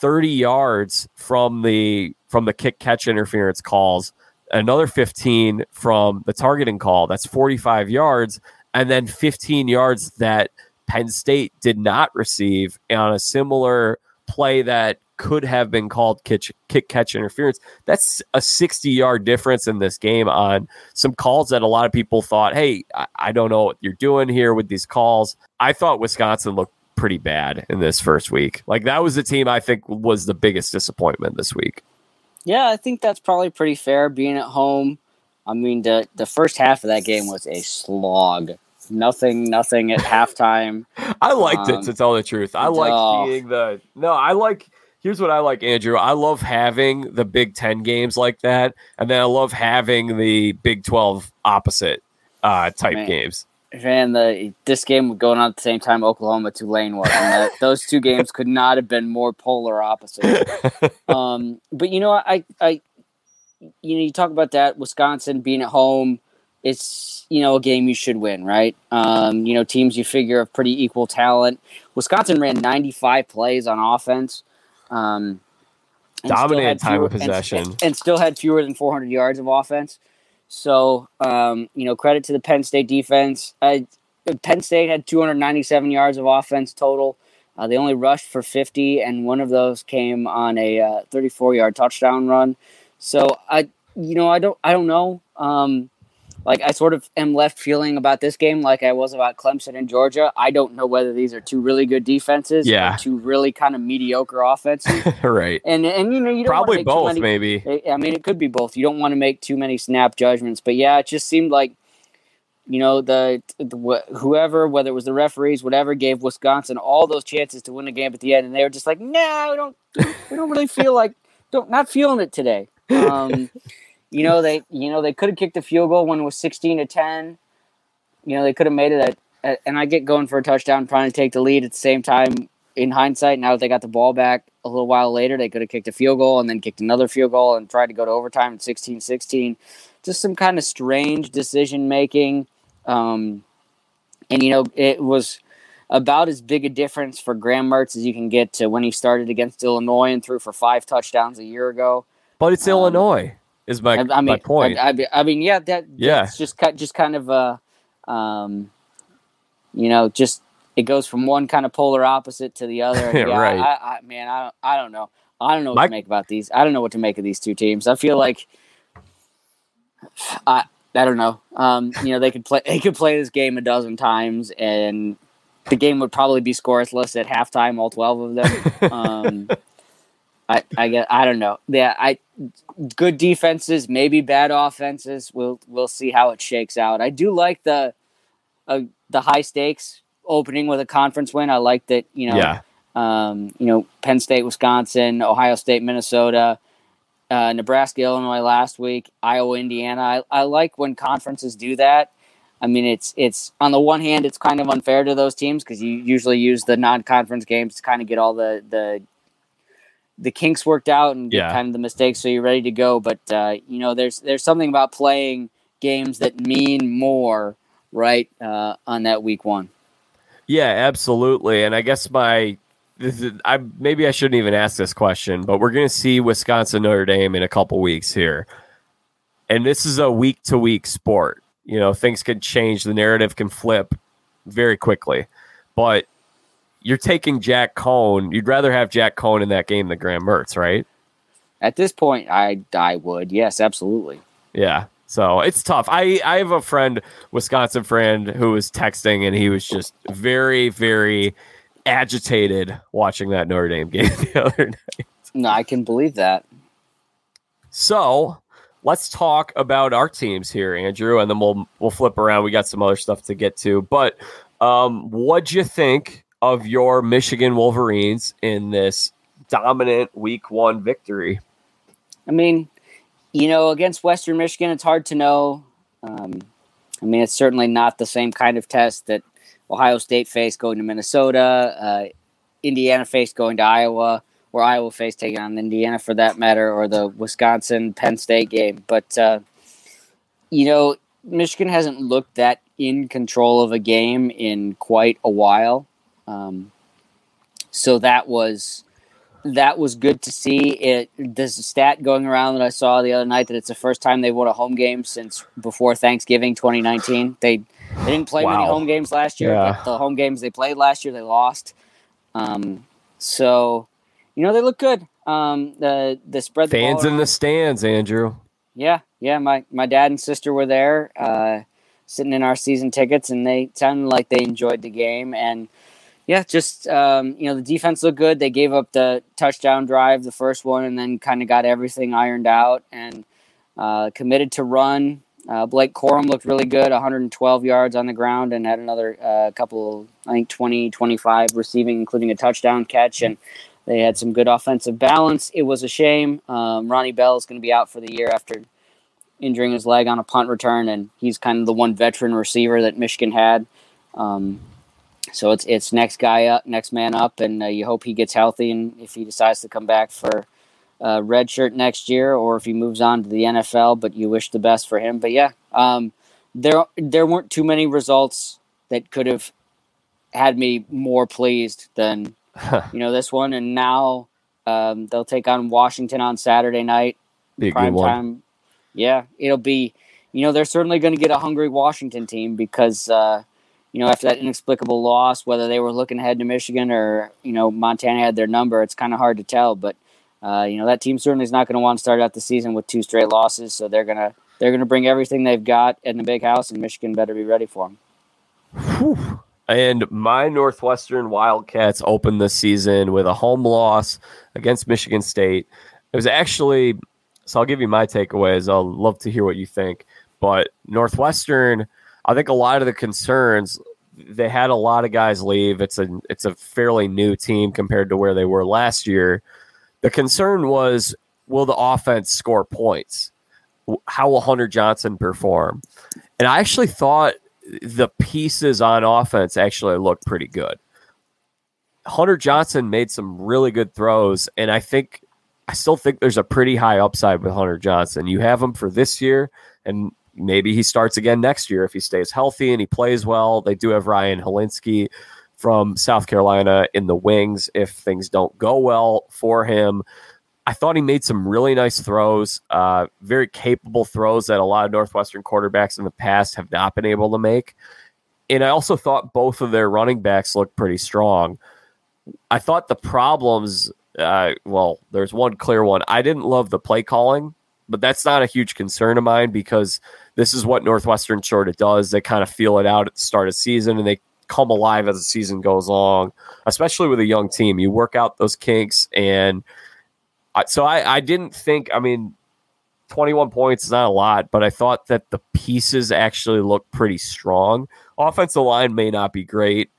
30 yards from the from the kick catch interference calls, another 15 from the targeting call. That's 45 yards, and then 15 yards that Penn State did not receive on a similar play that could have been called kick, kick catch interference. That's a 60 yard difference in this game on some calls that a lot of people thought, hey, I, I don't know what you're doing here with these calls. I thought Wisconsin looked pretty bad in this first week. Like that was the team I think was the biggest disappointment this week. Yeah, I think that's probably pretty fair being at home. I mean, the the first half of that game was a slog. Nothing, nothing at <laughs> halftime. I liked um, it to tell the truth. I like oh. being the no. I like here's what I like, Andrew. I love having the Big Ten games like that, and then I love having the Big Twelve opposite uh, type man, games. Man, the this game going on at the same time Oklahoma Tulane was, and those two <laughs> games could not have been more polar opposite. <laughs> um, but you know, I, I, you know, you talk about that Wisconsin being at home. It's you know a game you should win, right? Um, you know, teams you figure of pretty equal talent. Wisconsin ran 95 plays on offense. Um, Dominated time fewer, of possession. And, and, still had fewer than 400 yards of offense. So, um, you know, credit to the Penn State defense. Uh, Penn State had 297 yards of offense total. Uh, they only rushed for 50, and one of those came on a 34 uh, yard touchdown run. So I, you know, I don't, I don't know. Um, like I sort of am left feeling about this game like I was about Clemson and Georgia. I don't know whether these are two really good defenses, yeah, two really kind of mediocre offenses, <laughs> right? And and you know you probably both, many, maybe. I mean, it could be both. You don't want to make too many snap judgments, but yeah, it just seemed like you know the, the whoever, whether it was the referees, whatever, gave Wisconsin all those chances to win the game at the end, and they were just like, no, we don't, we don't really feel like, don't not feeling it today. <laughs> Um, you know they you know they could have kicked a field goal when it was 16 to 10 you know they could have made it at, at, and i get going for a touchdown trying to take the lead at the same time in hindsight, now that they got the ball back a little while later, they could have kicked a field goal and then kicked another field goal and tried to go to overtime at 16 16. Just some kind of strange decision making. Um, and, you know, it was about as big a difference for Graham Mertz as you can get to when he started against Illinois and threw for five touchdowns a year ago. But it's um, Illinois, is my, I, I mean, my point. I, I, I, mean, yeah, that yeah, it's just just kind of a, um, you know, just it goes from one kind of polar opposite to the other. <laughs> yeah, right. I, man, I don't, I don't know. I don't know what my, to make about these. I don't know what to make of these two teams. I feel like I I don't know. Um, you know, they could play they could play this game a dozen times and the game would probably be scoreless at halftime, all twelve of them. <laughs> Um, I I get I don't know. Yeah, I good defenses, maybe bad offenses. We'll we'll see how it shakes out. I do like the uh, the high stakes opening with a conference win. I like that. You know, yeah. um, you know, Penn State, Wisconsin, Ohio State, Minnesota. Uh, Nebraska, Illinois last week, Iowa, Indiana. I, I like when conferences do that I mean, it's it's on the one hand, it's kind of unfair to those teams because you usually use the non-conference games to kind of get all the the the kinks worked out and yeah. kind of the mistakes so you're ready to go. But uh, you know, there's there's something about playing games that mean more, right, uh, on that week one. Yeah, absolutely. And I guess my is, I maybe I shouldn't even ask this question, but we're going to see Wisconsin Notre Dame in a couple weeks here, and this is a week to week sport you know things could change the narrative can flip very quickly but you're taking jack coan you'd rather have jack coan in that game than graham mertz right? At this point i i would. Yes absolutely. Yeah. So it's tough. I i have a friend wisconsin friend who was texting and he was just very very agitated watching that notre dame game <laughs> the other night. No i can believe that. So let's talk about our teams here, Andrew, and then we'll we'll flip around. We got some other stuff to get to, but um, what'd you think of your Michigan Wolverines in this dominant Week One victory? I mean, you know, against Western Michigan, it's hard to know. Um, I mean, it's certainly not the same kind of test that Ohio State faced going to Minnesota, uh, Indiana faced going to Iowa or Iowa faced taking on Indiana for that matter, or the Wisconsin Penn State game. But uh, you know, Michigan hasn't looked that in control of a game in quite a while. Um, so that was that was good to see. It there's a stat going around that I saw the other night that it's the first time they won a home game since before Thanksgiving 2019. They they didn't play wow. many home games last year, yeah. the home games they played last year they lost. Um, so you know they look good. Um, the the spread the fans in the stands, Andrew. Yeah, yeah. My my dad and sister were there, uh, sitting in our season tickets, and they sounded like they enjoyed the game. And yeah, just um, you know the defense looked good. They gave up the touchdown drive, the first one, and then kind of got everything ironed out and uh, committed to run. Uh, Blake Corum looked really good, 112 yards on the ground, and had another uh, couple, I think 20, 25 receiving, including a touchdown catch. And they had some good offensive balance. It was a shame. Um, Ronnie Bell is going to be out for the year after injuring his leg on a punt return, and he's kind of the one veteran receiver that Michigan had. Um, so it's it's next guy up, next man up, and uh, you hope he gets healthy, and if he decides to come back for uh, red shirt next year, or if he moves on to the NFL. But you wish the best for him. But yeah, um, there there weren't too many results that could have had me more pleased than <laughs> you know this one, and now um, they'll take on Washington on Saturday night. Be prime time. Yeah, it'll be. You know, they're certainly going to get a hungry Washington team because uh, you know after that inexplicable loss, whether they were looking ahead to Michigan or you know Montana had their number, it's kind of hard to tell. But uh, you know that team certainly is not going to want to start out the season with two straight losses, so they're gonna they're gonna bring everything they've got in the big house, and Michigan better be ready for them. Whew. And my Northwestern Wildcats opened the season with a home loss against Michigan State. It was actually, so I'll give you my takeaways. I'll love to hear what you think. But Northwestern, I think a lot of the concerns they had a lot of guys leave. It's a it's a fairly new team compared to where they were last year. The concern was will the offense score points? How will Hunter Johnson perform? And I actually thought the pieces on offense actually look pretty good. Hunter Johnson made some really good throws, and I think I still think there's a pretty high upside with Hunter Johnson. You have him for this year, and maybe he starts again next year if he stays healthy and he plays well. They do have Ryan Hilinski from South Carolina in the wings if things don't go well for him. I thought he made some really nice throws, uh, very capable throws that a lot of Northwestern quarterbacks in the past have not been able to make. And I also thought both of their running backs looked pretty strong. I thought the problems, uh, well, there's one clear one. I didn't love the play calling, but that's not a huge concern of mine because this is what Northwestern sort of does. They kind of feel it out at the start of season and they come alive as the season goes along, especially with a young team. You work out those kinks and – so I, I didn't think, I mean, 21 points is not a lot, but I thought that the pieces actually look pretty strong. Offensive line may not be great.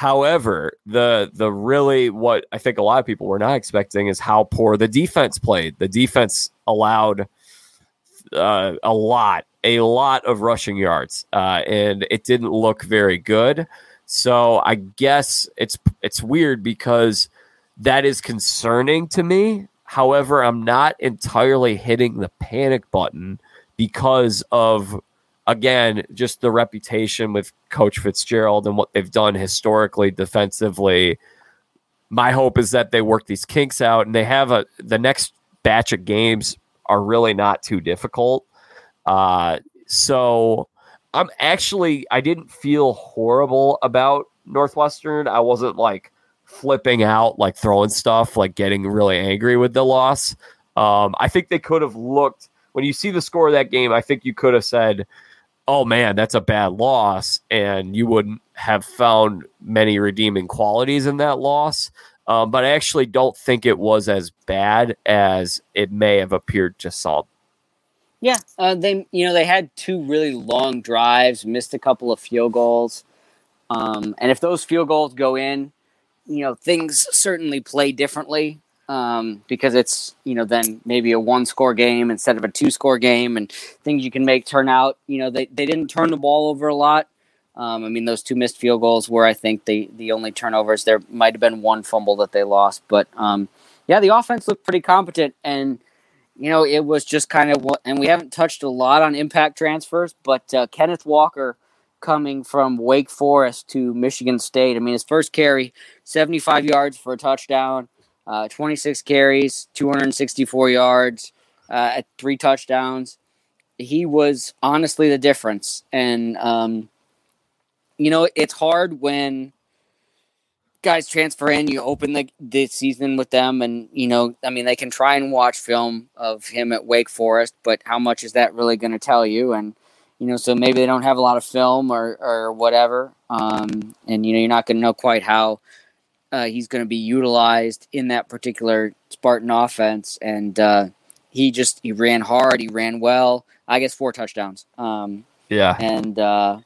However, the the really what I think a lot of people were not expecting is how poor the defense played. The defense allowed uh, a lot, a lot of rushing yards, uh, and it didn't look very good. So I guess it's it's weird because that is concerning to me However, I'm not entirely hitting the panic button because of, again, just the reputation with Coach Fitzgerald and what they've done historically defensively. My hope is that they work these kinks out and they have a the next batch of games are really not too difficult. Uh, so I'm actually I didn't feel horrible about Northwestern. I wasn't like flipping out, like throwing stuff, like getting really angry with the loss. Um, I think they could have looked when you see the score of that game. I think you could have said, "Oh man, that's a bad loss," and you wouldn't have found many redeeming qualities in that loss. Um, but I actually don't think it was as bad as it may have appeared to some. Yeah, uh, they you know they had two really long drives, missed a couple of field goals, um, and if those field goals go in, you know things certainly play differently um, because it's you know then maybe a one score game instead of a two score game and things you can make turn out. You know they, they didn't turn the ball over a lot. Um, i mean those two missed field goals were i think the the only turnovers. There might have been one fumble that they lost but um, yeah the offense looked pretty competent and you know it was just kind of what and we haven't touched a lot on impact transfers but uh, kenneth walker coming from Wake Forest to Michigan State. I mean, his first carry, 75 yards for a touchdown, uh, 26 carries, 264 yards, uh, at three touchdowns. He was honestly the difference. And, um, you know, it's hard when guys transfer in, you open the, the season with them, and, you know, I mean, they can try and watch film of him at Wake Forest, but how much is that really going to tell you? And, you know, so maybe they don't have a lot of film or, or whatever. Um, and, you know, you're not going to know quite how uh, he's going to be utilized in that particular Spartan offense. And uh, he just, he ran hard, he ran well. I guess four touchdowns. Um, yeah. And uh,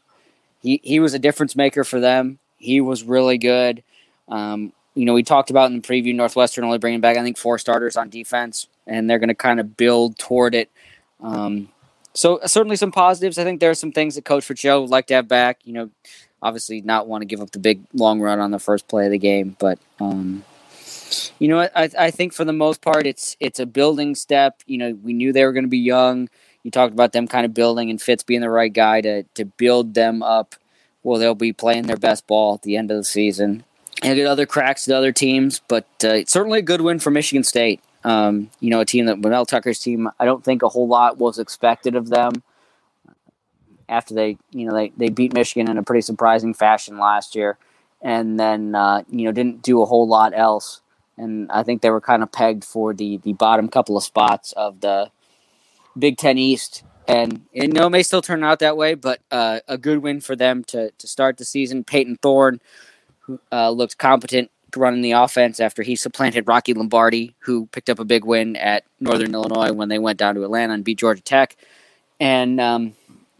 he, he was a difference maker for them. He was really good. Um, you know, we talked about in the preview Northwestern only bringing back, I think, four starters on defense, and they're going to kind of build toward it. Um, so certainly some positives. I think there are some things that Coach Fitzgerald would like to have back. You know, obviously not want to give up the big long run on the first play of the game, but um, you know, I, I think for the most part, it's it's a building step. You know, we knew they were going to be young. You talked about them kind of building and Fitz being the right guy to to build them up. Well, they'll be playing their best ball at the end of the season and get other cracks at other teams, but uh, it's certainly a good win for Michigan State. Um, you know, a team that Mel Tucker's team, I don't think a whole lot was expected of them after they, you know, they, they beat Michigan in a pretty surprising fashion last year and then, uh, you know, didn't do a whole lot else. And I think they were kind of pegged for the, the bottom couple of spots of the Big Ten East. And, know, it may still turn out that way, but uh, a good win for them to, to start the season. Payton Thorne, uh, looked competent running the offense after he supplanted Rocky Lombardi, who picked up a big win at Northern Illinois when they went down to Atlanta and beat Georgia Tech. And um,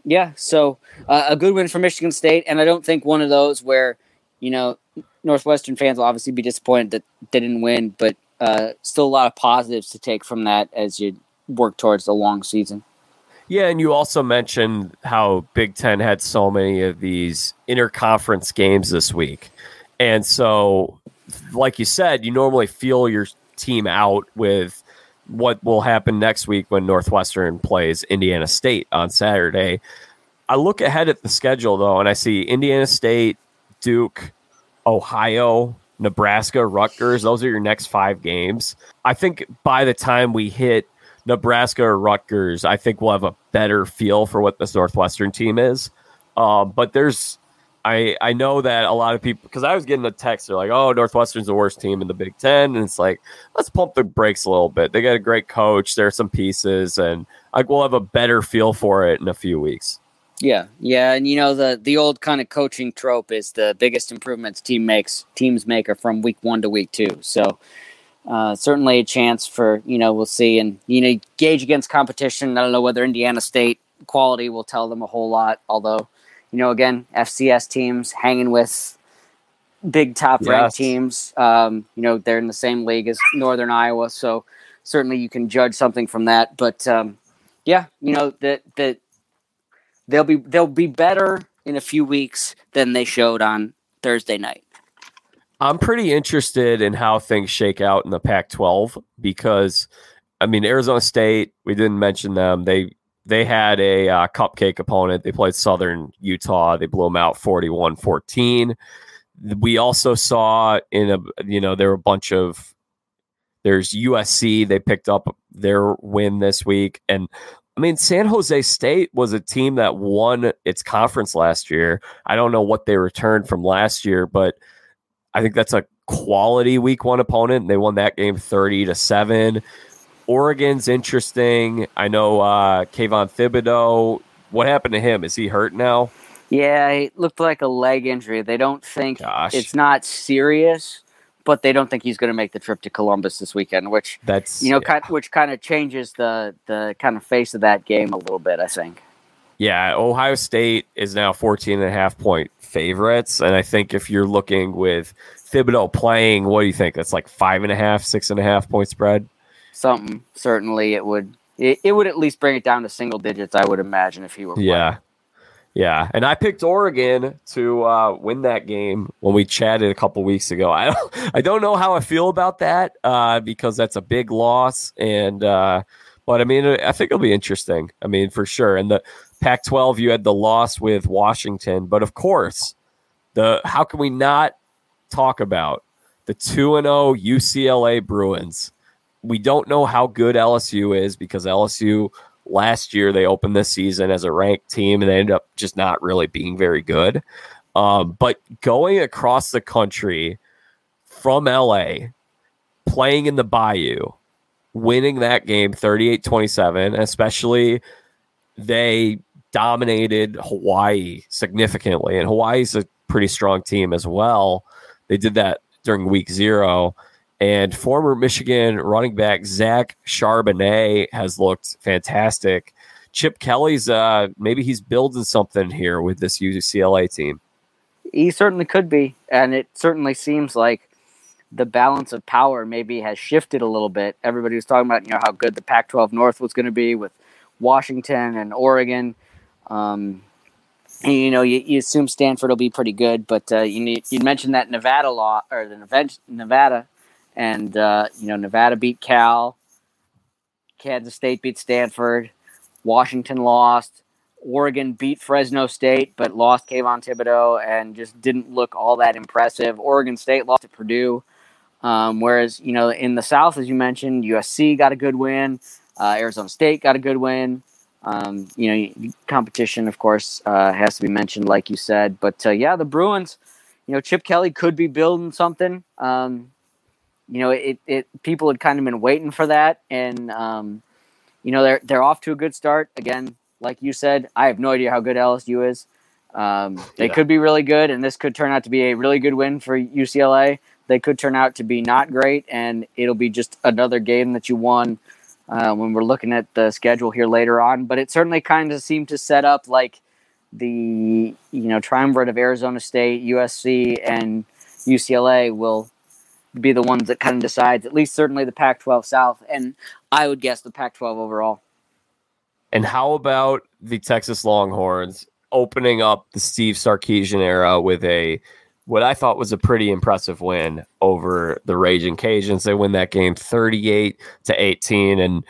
yeah, so uh, a good win for Michigan State, and I don't think one of those where you know Northwestern fans will obviously be disappointed that they didn't win, but uh, still a lot of positives to take from that as you work towards the long season. Yeah, and you also mentioned how Big Ten had so many of these interconference games this week. And so like you said, you normally feel your team out with what will happen next week when Northwestern plays Indiana State on Saturday. I look ahead at the schedule though, and I see Indiana State, Duke, Ohio, Nebraska, Rutgers. Those are your next five games. I think by the time we hit Nebraska or Rutgers, I think we'll have a better feel for what this Northwestern team is. Uh, but there's, I I know that a lot of people because I was getting a text. They're like, "Oh, Northwestern's the worst team in the Big Ten and it's like, let's pump the brakes a little bit. They got a great coach. There are some pieces, and like we'll have a better feel for it in a few weeks. Yeah, yeah, and you know the the old kind of coaching trope is the biggest improvements team makes teams make are from week one to week two. So uh, certainly a chance for you know we'll see and you know gauge against competition. I don't know whether Indiana State quality will tell them a whole lot. Although you know again FCS teams hanging with big top ranked yes. teams. Um, you know they're in the same league as Northern Iowa, so certainly you can judge something from that. But um, yeah, you know that that they'll be they'll be better in a few weeks than they showed on Thursday night. I'm pretty interested in how things shake out in the Pac 12 because, I mean, Arizona State, we didn't mention them. They they had a uh, cupcake opponent. They played Southern Utah. They blew them out 41 14. We also saw in a, you know, there were a bunch of, there's USC. They picked up their win this week. And I mean, San Jose State was a team that won its conference last year. I don't know what they returned from last year, but I think that's a quality week one opponent. And They won that game 30 to 7. Oregon's interesting. I know uh Kayvon Thibodeaux. What happened to him? Is he hurt now? Yeah, it looked like a leg injury. They don't think Gosh. it's not serious, but they don't think he's going to make the trip to Columbus this weekend, which that's you know, yeah. kind, which kind of changes the the kind of face of that game a little bit. I think. Yeah, Ohio State is now 14 and a half point favorites. And I think if you're looking with Thibodeaux playing, what do you think? That's like five and a half, six and a half point spread? Something. Certainly it would it, it would at least bring it down to single digits, I would imagine, if he were playing. Yeah. Yeah, and I picked Oregon to uh, win that game when we chatted a couple weeks ago. I don't, I don't know how I feel about that uh, because that's a big loss, and uh, but I mean, I think it'll be interesting. I mean, for sure. And the Pac 12, you had the loss with Washington. But of course, the how can we not talk about the 2 0 UCLA Bruins? We don't know how good LSU is because LSU last year they opened this season as a ranked team and they ended up just not really being very good. Um, but going across the country from LA, playing in the Bayou, winning that game 38 27, especially they dominated Hawaii significantly. And Hawaii's a pretty strong team as well. They did that during week zero. And former Michigan running back Zach Charbonnet has looked fantastic. Chip Kelly's uh, maybe he's building something here with this UCLA team. He certainly could be, and it certainly seems like the balance of power maybe has shifted a little bit. Everybody was talking about you know how good the Pac-12 North was going to be with Washington and Oregon. Um, and, you know, you, you, assume Stanford will be pretty good, but uh, you you mentioned that Nevada law or the Nevada, and uh, you know Nevada beat Cal, Kansas State beat Stanford, Washington lost, Oregon beat Fresno State, but lost Kayvon Thibodeaux and just didn't look all that impressive. Oregon State lost to Purdue. Um, whereas, you know, in the South, as you mentioned, USC got a good win. Uh, Arizona State got a good win. Um, you know, competition, of course, uh, has to be mentioned, like you said. But uh, yeah, the Bruins, you know, Chip Kelly could be building something. Um, you know, it, it people had kind of been waiting for that, and um, you know, they're they're off to a good start. Again, like you said, I have no idea how good LSU is. Um, they yeah. could be really good, and this could turn out to be a really good win for UCLA. They could turn out to be not great, and it'll be just another game that you won uh, when we're looking at the schedule here later on. But it certainly kind of seemed to set up like the you know triumvirate of Arizona State, USC, and UCLA will be the ones that kind of decides at least certainly the Pac-12 South, and I would guess the Pac-12 overall. And how about the Texas Longhorns opening up the Steve Sarkisian era with a what I thought was a pretty impressive win over the Raging Cajuns. They win that game 38 to 18. And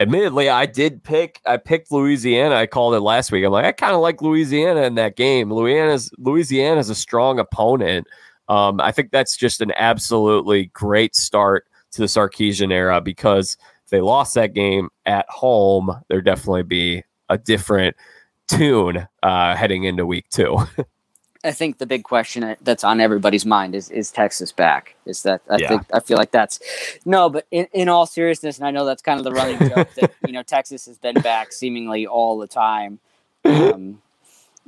admittedly, I did pick I picked Louisiana. I called it last week. I'm like, I kind of like Louisiana in that game. Louisiana's Louisiana's a strong opponent. Um, I think that's just an absolutely great start to the Sarkisian era because if they lost that game at home, there'd definitely be a different tune uh, heading into week two. <laughs> I think the big question that's on everybody's mind is is Texas back? Is that I yeah. think I feel like that's no, but in, in all seriousness, and I know that's kind of the running joke that you know Texas has been back seemingly all the time. Um,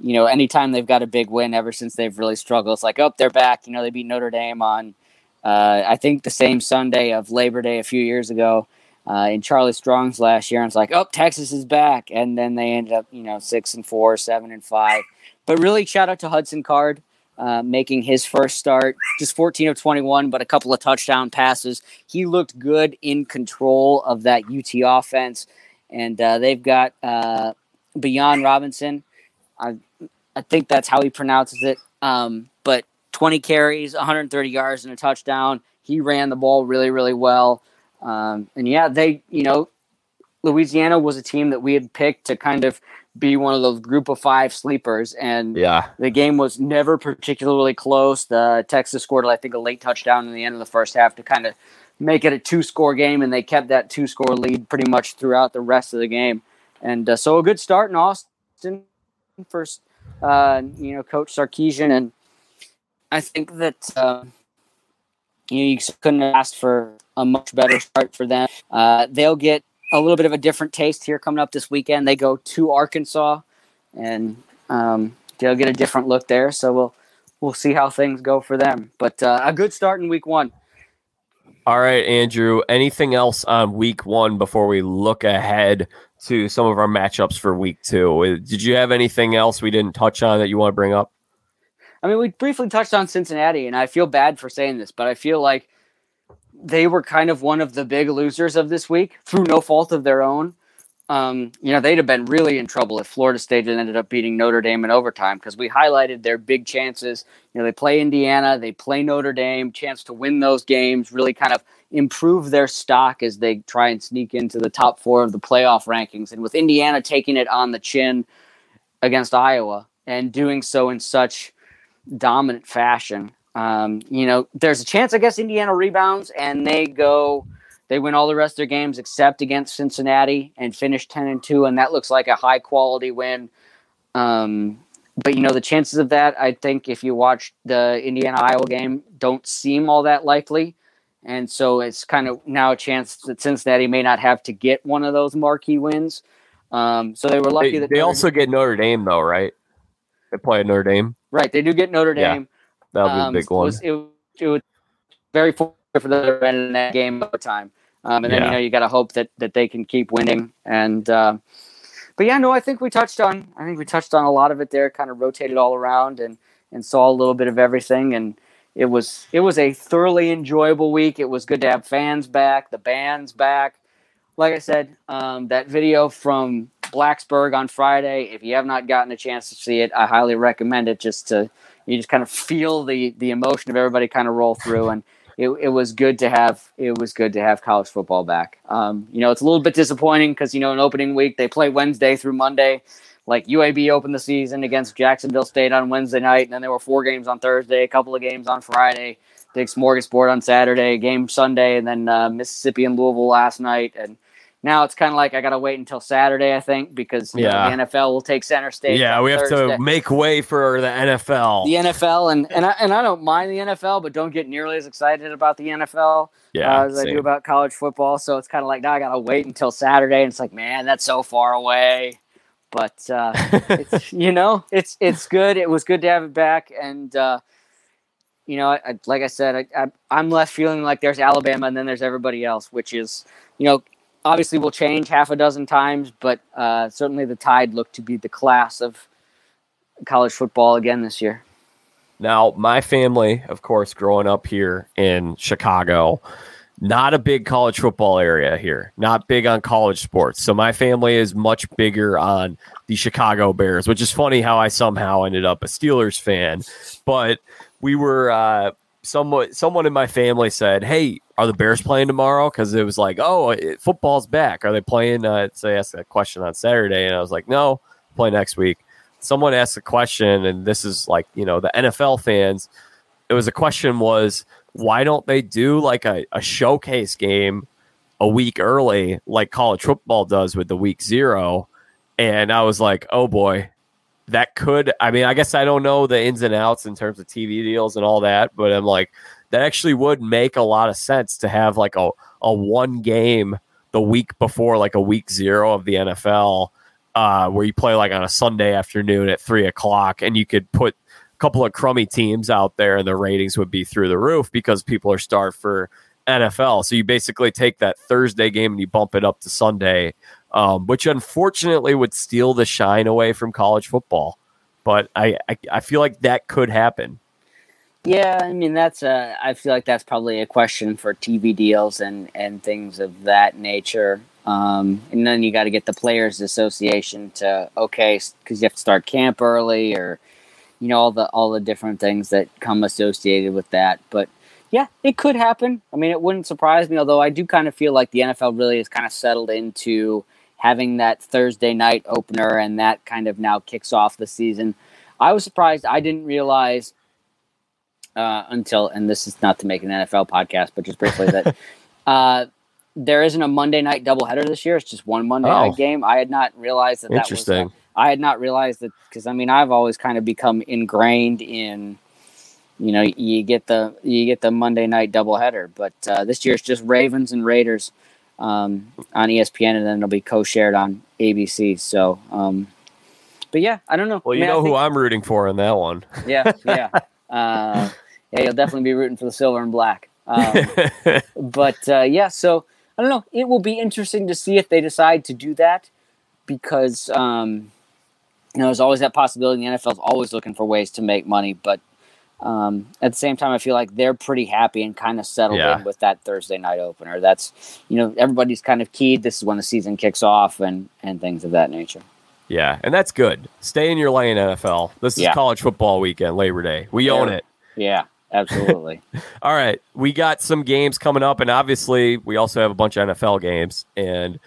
you know, anytime they've got a big win ever since they've really struggled, it's like, oh, they're back. You know, they beat Notre Dame on uh, I think the same Sunday of Labor Day a few years ago. Uh, in Charlie Strong's last year, and it's like, oh, Texas is back, and then they ended up, you know, six and four, seven and five but really, shout out to Hudson Card. Uh, making his first start, just 14 of 21, but a couple of touchdown passes. He looked good in control of that UT offense, and uh, they've got uh, Bijan Robinson. I, I think that's how he pronounces it. Um, but 20 carries, 130 yards, and a touchdown. He ran the ball really, really well. Um, and yeah, they, you know, Louisiana was a team that we had picked to kind of be one of those group of five sleepers. And yeah, the game was never particularly close. The Texas scored, I think, a late touchdown in the end of the first half to kind of make it a two score game, and they kept that two score lead pretty much throughout the rest of the game. And uh, so a good start in Austin first, uh, you know, Coach Sarkisian, and I think that uh, you know you couldn't asked for a much better start for them. Uh, they'll get a little bit of a different taste here coming up this weekend. They go to Arkansas, and um, they'll get a different look there. So we'll we'll see how things go for them. But uh, a good start in week one. All right, Andrew. Anything else on week one before we look ahead to some of our matchups for week two? Uh, did you have anything else we didn't touch on that you want to bring up? I mean, we briefly touched on Cincinnati, and I feel bad for saying this, but I feel like they were kind of one of the big losers of this week through no fault of their own. Um, you know, they'd have been really in trouble if Florida State had ended up beating Notre Dame in overtime because we highlighted their big chances. You know, they play Indiana, they play Notre Dame, chance to win those games, really kind of improve their stock as they try and sneak into the top four of the playoff rankings. And with Indiana taking it on the chin against Iowa and doing so in such dominant fashion, um, you know, there's a chance, I guess, Indiana rebounds and they go, they win all the rest of their games except against Cincinnati and finish 10 and 2. And that looks like a high quality win. Um, but, you know, the chances of that, I think, if you watch the Indiana Iowa game, don't seem all that likely. And so it's kind of now a chance that Cincinnati may not have to get one of those marquee wins. Um, so they were lucky they, that they also get Notre Dame, though, right? They play Notre Dame. Right. They do get Notre Dame. That'll be a um, big one. It was, it, it was very fortunate for them to in that game over time. Um, and then yeah. you know you got to hope that that they can keep winning. And uh, but yeah, no, I think we touched on I think we touched on a lot of it there. Kind of rotated all around and and saw a little bit of everything. And it was it was a thoroughly enjoyable week. It was good to have fans back, the bands back. Like I said, um, that video from Blacksburg on Friday. If you have not gotten a chance to see it, I highly recommend it. Just to you just kind of feel the the emotion of everybody kind of roll through and it, it was good to have it was good to have college football back um, you know it's a little bit disappointing because you know an opening week they play wednesday through monday like uab opened the season against jacksonville state on wednesday night and then there were four games on thursday a couple of games on friday dick's smorgasbord on saturday game sunday and then uh, mississippi and louisville last night and now it's kind of like I got to wait until Saturday, I think, because yeah. Know, the NFL will take center stage. Yeah, we have Thursday. to make way for the NFL. The NFL, and and I, and I don't mind the NFL, but don't get nearly as excited about the NFL yeah, uh, as same. I do about college football. So it's kind of like now I got to wait until Saturday, and it's like, man, that's so far away. But uh, it's, <laughs> you know, it's it's good. It was good to have it back, and uh, you know, I, like I said, I, I, I'm left feeling like there's Alabama, and then there's everybody else, which is you know obviously will change half a dozen times, but uh, certainly the Tide look to be the class of college football again this year. Now, my family, of course, growing up here in Chicago, not a big college football area here, not big on college sports. So my family is much bigger on the Chicago Bears, which is funny how I somehow ended up a Steelers fan. But we were uh, someone someone in my family said, "Hey, are the Bears playing tomorrow?" Because it was like, "Oh, it, football's back. Are they playing?" Uh, so I asked that question on Saturday, and I was like, "No, play next week." Someone asked a question, and this is like you know the NFL fans. It was a question was why don't they do like a, a showcase game a week early like college football does with the week zero? And I was like, oh boy, that could. I mean, I guess I don't know the ins and outs in terms of TV deals and all that, but I'm like, that actually would make a lot of sense to have like a, a one game the week before, like a week zero of the NFL, uh, where you play like on a Sunday afternoon at three o'clock, and you could put couple of crummy teams out there and the ratings would be through the roof because people are starved for NFL. So you basically take that Thursday game and you bump it up to Sunday, um, which unfortunately would steal the shine away from college football. But I, I, I feel like that could happen. Yeah, I mean that's a. I feel like that's probably a question for TV deals and and things of that nature. Um, and then you got to get the players' association to okay, because you have to start camp early or you know all the all the different things that come associated with that. But yeah, it could happen. I mean, it wouldn't surprise me. Although I do kind of feel like the NFL really has kind of settled into having that Thursday night opener, and that kind of now kicks off the season. I was surprised. I didn't realize uh, until, and this is not to make an NFL podcast, but just briefly that <laughs> uh, there isn't a Monday night doubleheader this year. It's just one Monday oh. night game. I had not realized that. Interesting. That was, I had not realized that because I mean I've always kind of become ingrained in, you know, you get the you get the Monday night doubleheader, but uh, this year it's just Ravens and Raiders um, on ESPN, and then it'll be co-shared on ABC. So, um, but yeah, I don't know. Well, you know think, who I'm rooting for in that one. Yeah, yeah, <laughs> uh, yeah. You'll definitely be rooting for the silver and black. Um, <laughs> but uh, yeah, so I don't know. It will be interesting to see if they decide to do that because um, you know, there's always that possibility. The NFL is always looking for ways to make money, but um, at the same time, I feel like they're pretty happy and kind of settled yeah. in with that Thursday night opener. That's you know everybody's kind of keyed. This is when the season kicks off and and things of that nature. Yeah, and that's good. Stay in your lane, NFL. This is yeah. college football weekend, Labor Day. We yeah. own it. Yeah, absolutely. <laughs> All right, we got some games coming up, and obviously, we also have a bunch of NFL games and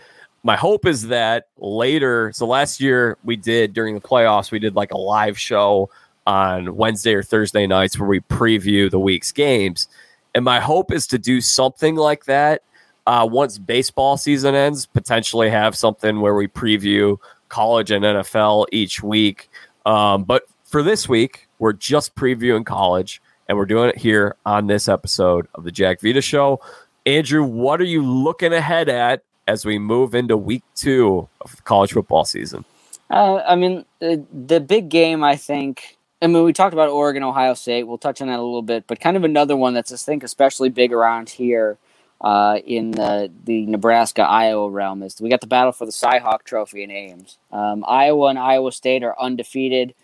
my hope is that later, so last year we did during the playoffs, we did like a live show on Wednesday or Thursday nights where we preview the week's games. And my hope is to do something like that uh, once baseball season ends, potentially have something where we preview college and NFL each week. Um, but for this week, we're just previewing college and we're doing it here on this episode of the Jack Vita Show. Andrew, what are you looking ahead at as we move into week two of college football season? Uh, I mean, the, the big game, I think. I mean, we talked about Oregon, Ohio State. We'll touch on that a little bit, but kind of another one that's I think especially big around here uh, in the the Nebraska Iowa realm is we got the battle for the Cyhawk Trophy in Ames. Um, Iowa and Iowa State are undefeated.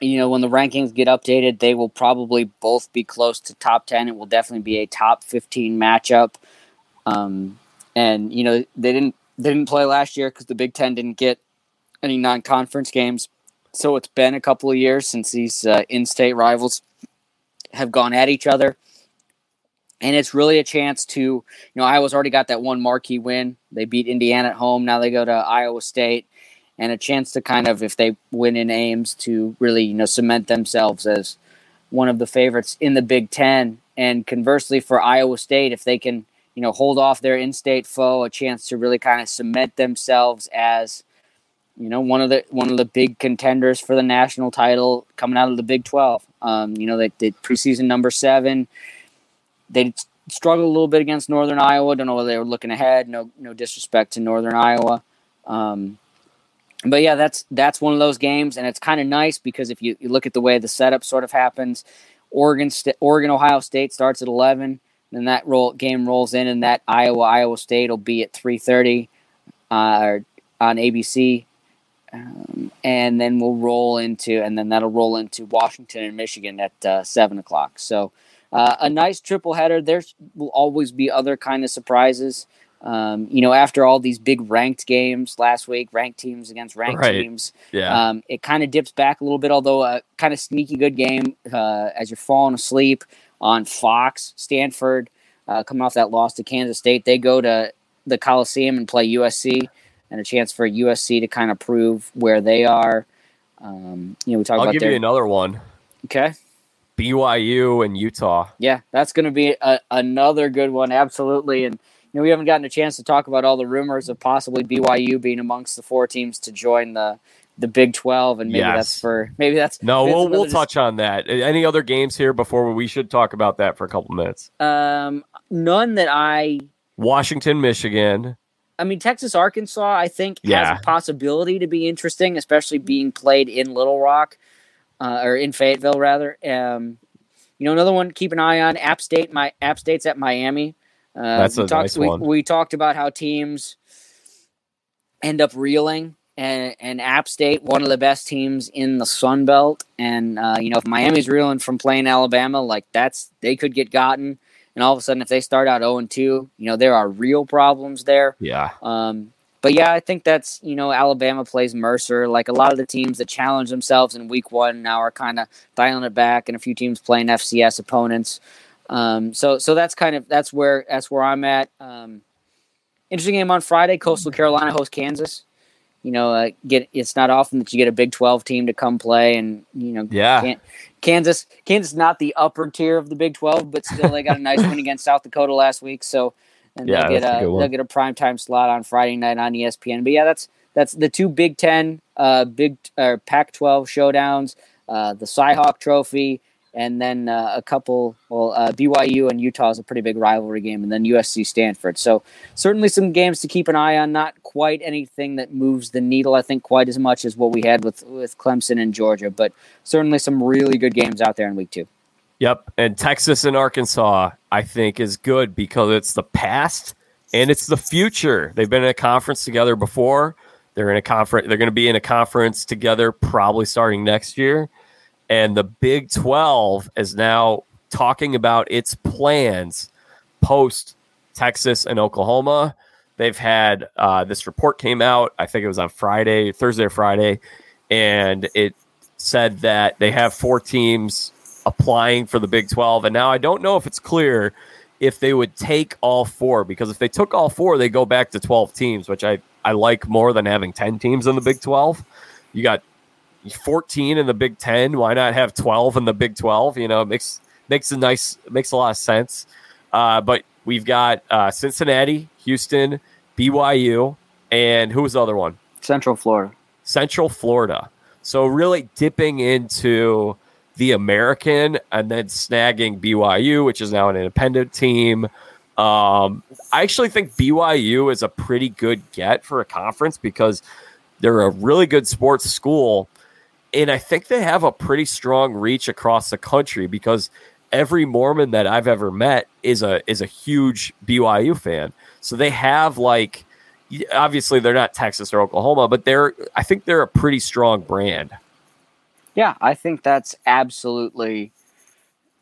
You know, when the rankings get updated, they will probably both be close to top ten. It will definitely be a top fifteen matchup. Um, and you know they didn't they didn't play last year because the Big Ten didn't get any non-conference games. So it's been a couple of years since these uh, in-state rivals have gone at each other, and it's really a chance to you know Iowa's already got that one marquee win. They beat Indiana at home. Now they go to Iowa State, and a chance to kind of if they win in Ames to really you know cement themselves as one of the favorites in the Big Ten. And conversely, for Iowa State, if they can you know, hold off their in-state foe, a chance to really kind of cement themselves as, you know, one of the one of the big contenders for the national title coming out of the Big Twelve. Um, you know, they did preseason number seven. They struggled a little bit against Northern Iowa. Don't know whether they were looking ahead. No, no disrespect to Northern Iowa. Um, but yeah, that's that's one of those games, and it's kind of nice because if you, you look at the way the setup sort of happens, Oregon, Oregon, Ohio State starts at eleven. Then that roll game rolls in, and that Iowa Iowa State will be at three thirty uh, on ABC, um, and then we'll roll into, and then that'll roll into Washington and Michigan at uh, seven o'clock. So uh, a nice triple header. There will always be other kind of surprises. Um, you know, after all these big ranked games last week, ranked teams against ranked Right. teams, Yeah. um, it kind of dips back a little bit, although a kind of sneaky good game uh, as you're falling asleep on Fox. Stanford uh, coming off that loss to Kansas State, they go to the Coliseum and play USC, and a chance for USC to kind of prove where they are. Um, you know, we talk I'll about give their you another one. okay. BYU and Utah. Yeah, that's going to be a, another good one, absolutely. And you know, we haven't gotten a chance to talk about all the rumors of possibly BYU being amongst the four teams to join the the Big Twelve, and maybe Yes. that's for maybe that's No, maybe we'll we'll another touch on that. Any other games here before we should talk about that for a couple minutes? um, none that I. Washington, Michigan. I mean, Texas Arkansas, I think Yeah. has a possibility to be interesting, especially being played in Little Rock uh, or in Fayetteville, rather. Um, you know, another one keep an eye on App State. My App State's at Miami. Uh, That's we a talked, nice we, one. we talked about how teams end up reeling, and, and App State, one of the best teams in the Sun Belt, and uh, you know, if Miami's reeling from playing Alabama, like that's they could get gotten. And all of a sudden, if they start out 0 2, you know, there are real problems there. Yeah. Um, but yeah, I think that's you know Alabama plays Mercer. Like a lot of the teams that challenge themselves in Week One now are kind of dialing it back, and a few teams playing FCS opponents. Um, so so that's kind of that's where that's where I'm at. Um, interesting game on Friday. Coastal Carolina hosts Kansas. You know, uh, get it's not often that you get a Big Twelve team to come play, and you know, Yeah. Kan- Kansas Kansas not the upper tier of the Big Twelve, but still they got a nice win <laughs> against South Dakota last week. So and Yeah, they'll get a a, they'll get a prime time slot on Friday night on ESPN. But yeah, that's that's the two Big Ten, uh, Big uh, Pac twelve showdowns, uh, the Cyhawk Trophy, and then uh, a couple. Well, uh, BYU and Utah is a pretty big rivalry game, and then USC Stanford. So certainly some games to keep an eye on. Not quite anything that moves the needle, I think, quite as much as what we had with with Clemson and Georgia, but certainly some really good games out there in week two. Yep. And Texas and Arkansas, I think, is good because it's the past and it's the future. They've been in a conference together before. They're in a conference. They're going to be in a conference together probably starting next year. And the Big 12 is now talking about its plans post Texas and Oklahoma. They've had uh, this report came out. I think it was on Friday, Thursday or Friday, and it said that they have four teams applying for the Big 12. And now I don't know if it's clear if they would take all four, because if they took all four, they go back to 12 teams, which I, I like more than having 10 teams in the Big 12. You got 14 in the Big 10. Why not have 12 in the Big 12? You know, it makes, makes a nice, makes a lot of sense. Uh, but we've got uh, Cincinnati, Houston, BYU, and who was the other one? Central Florida. Central Florida. So really dipping into the American and then snagging BYU, which is now an independent team. Um, I actually think BYU is a pretty good get for a conference because they're a really good sports school. And I think they have a pretty strong reach across the country because every Mormon that I've ever met is a is a huge BYU fan. So they have like obviously they're not Texas or Oklahoma, but they're I think they're a pretty strong brand. Yeah, I think that's absolutely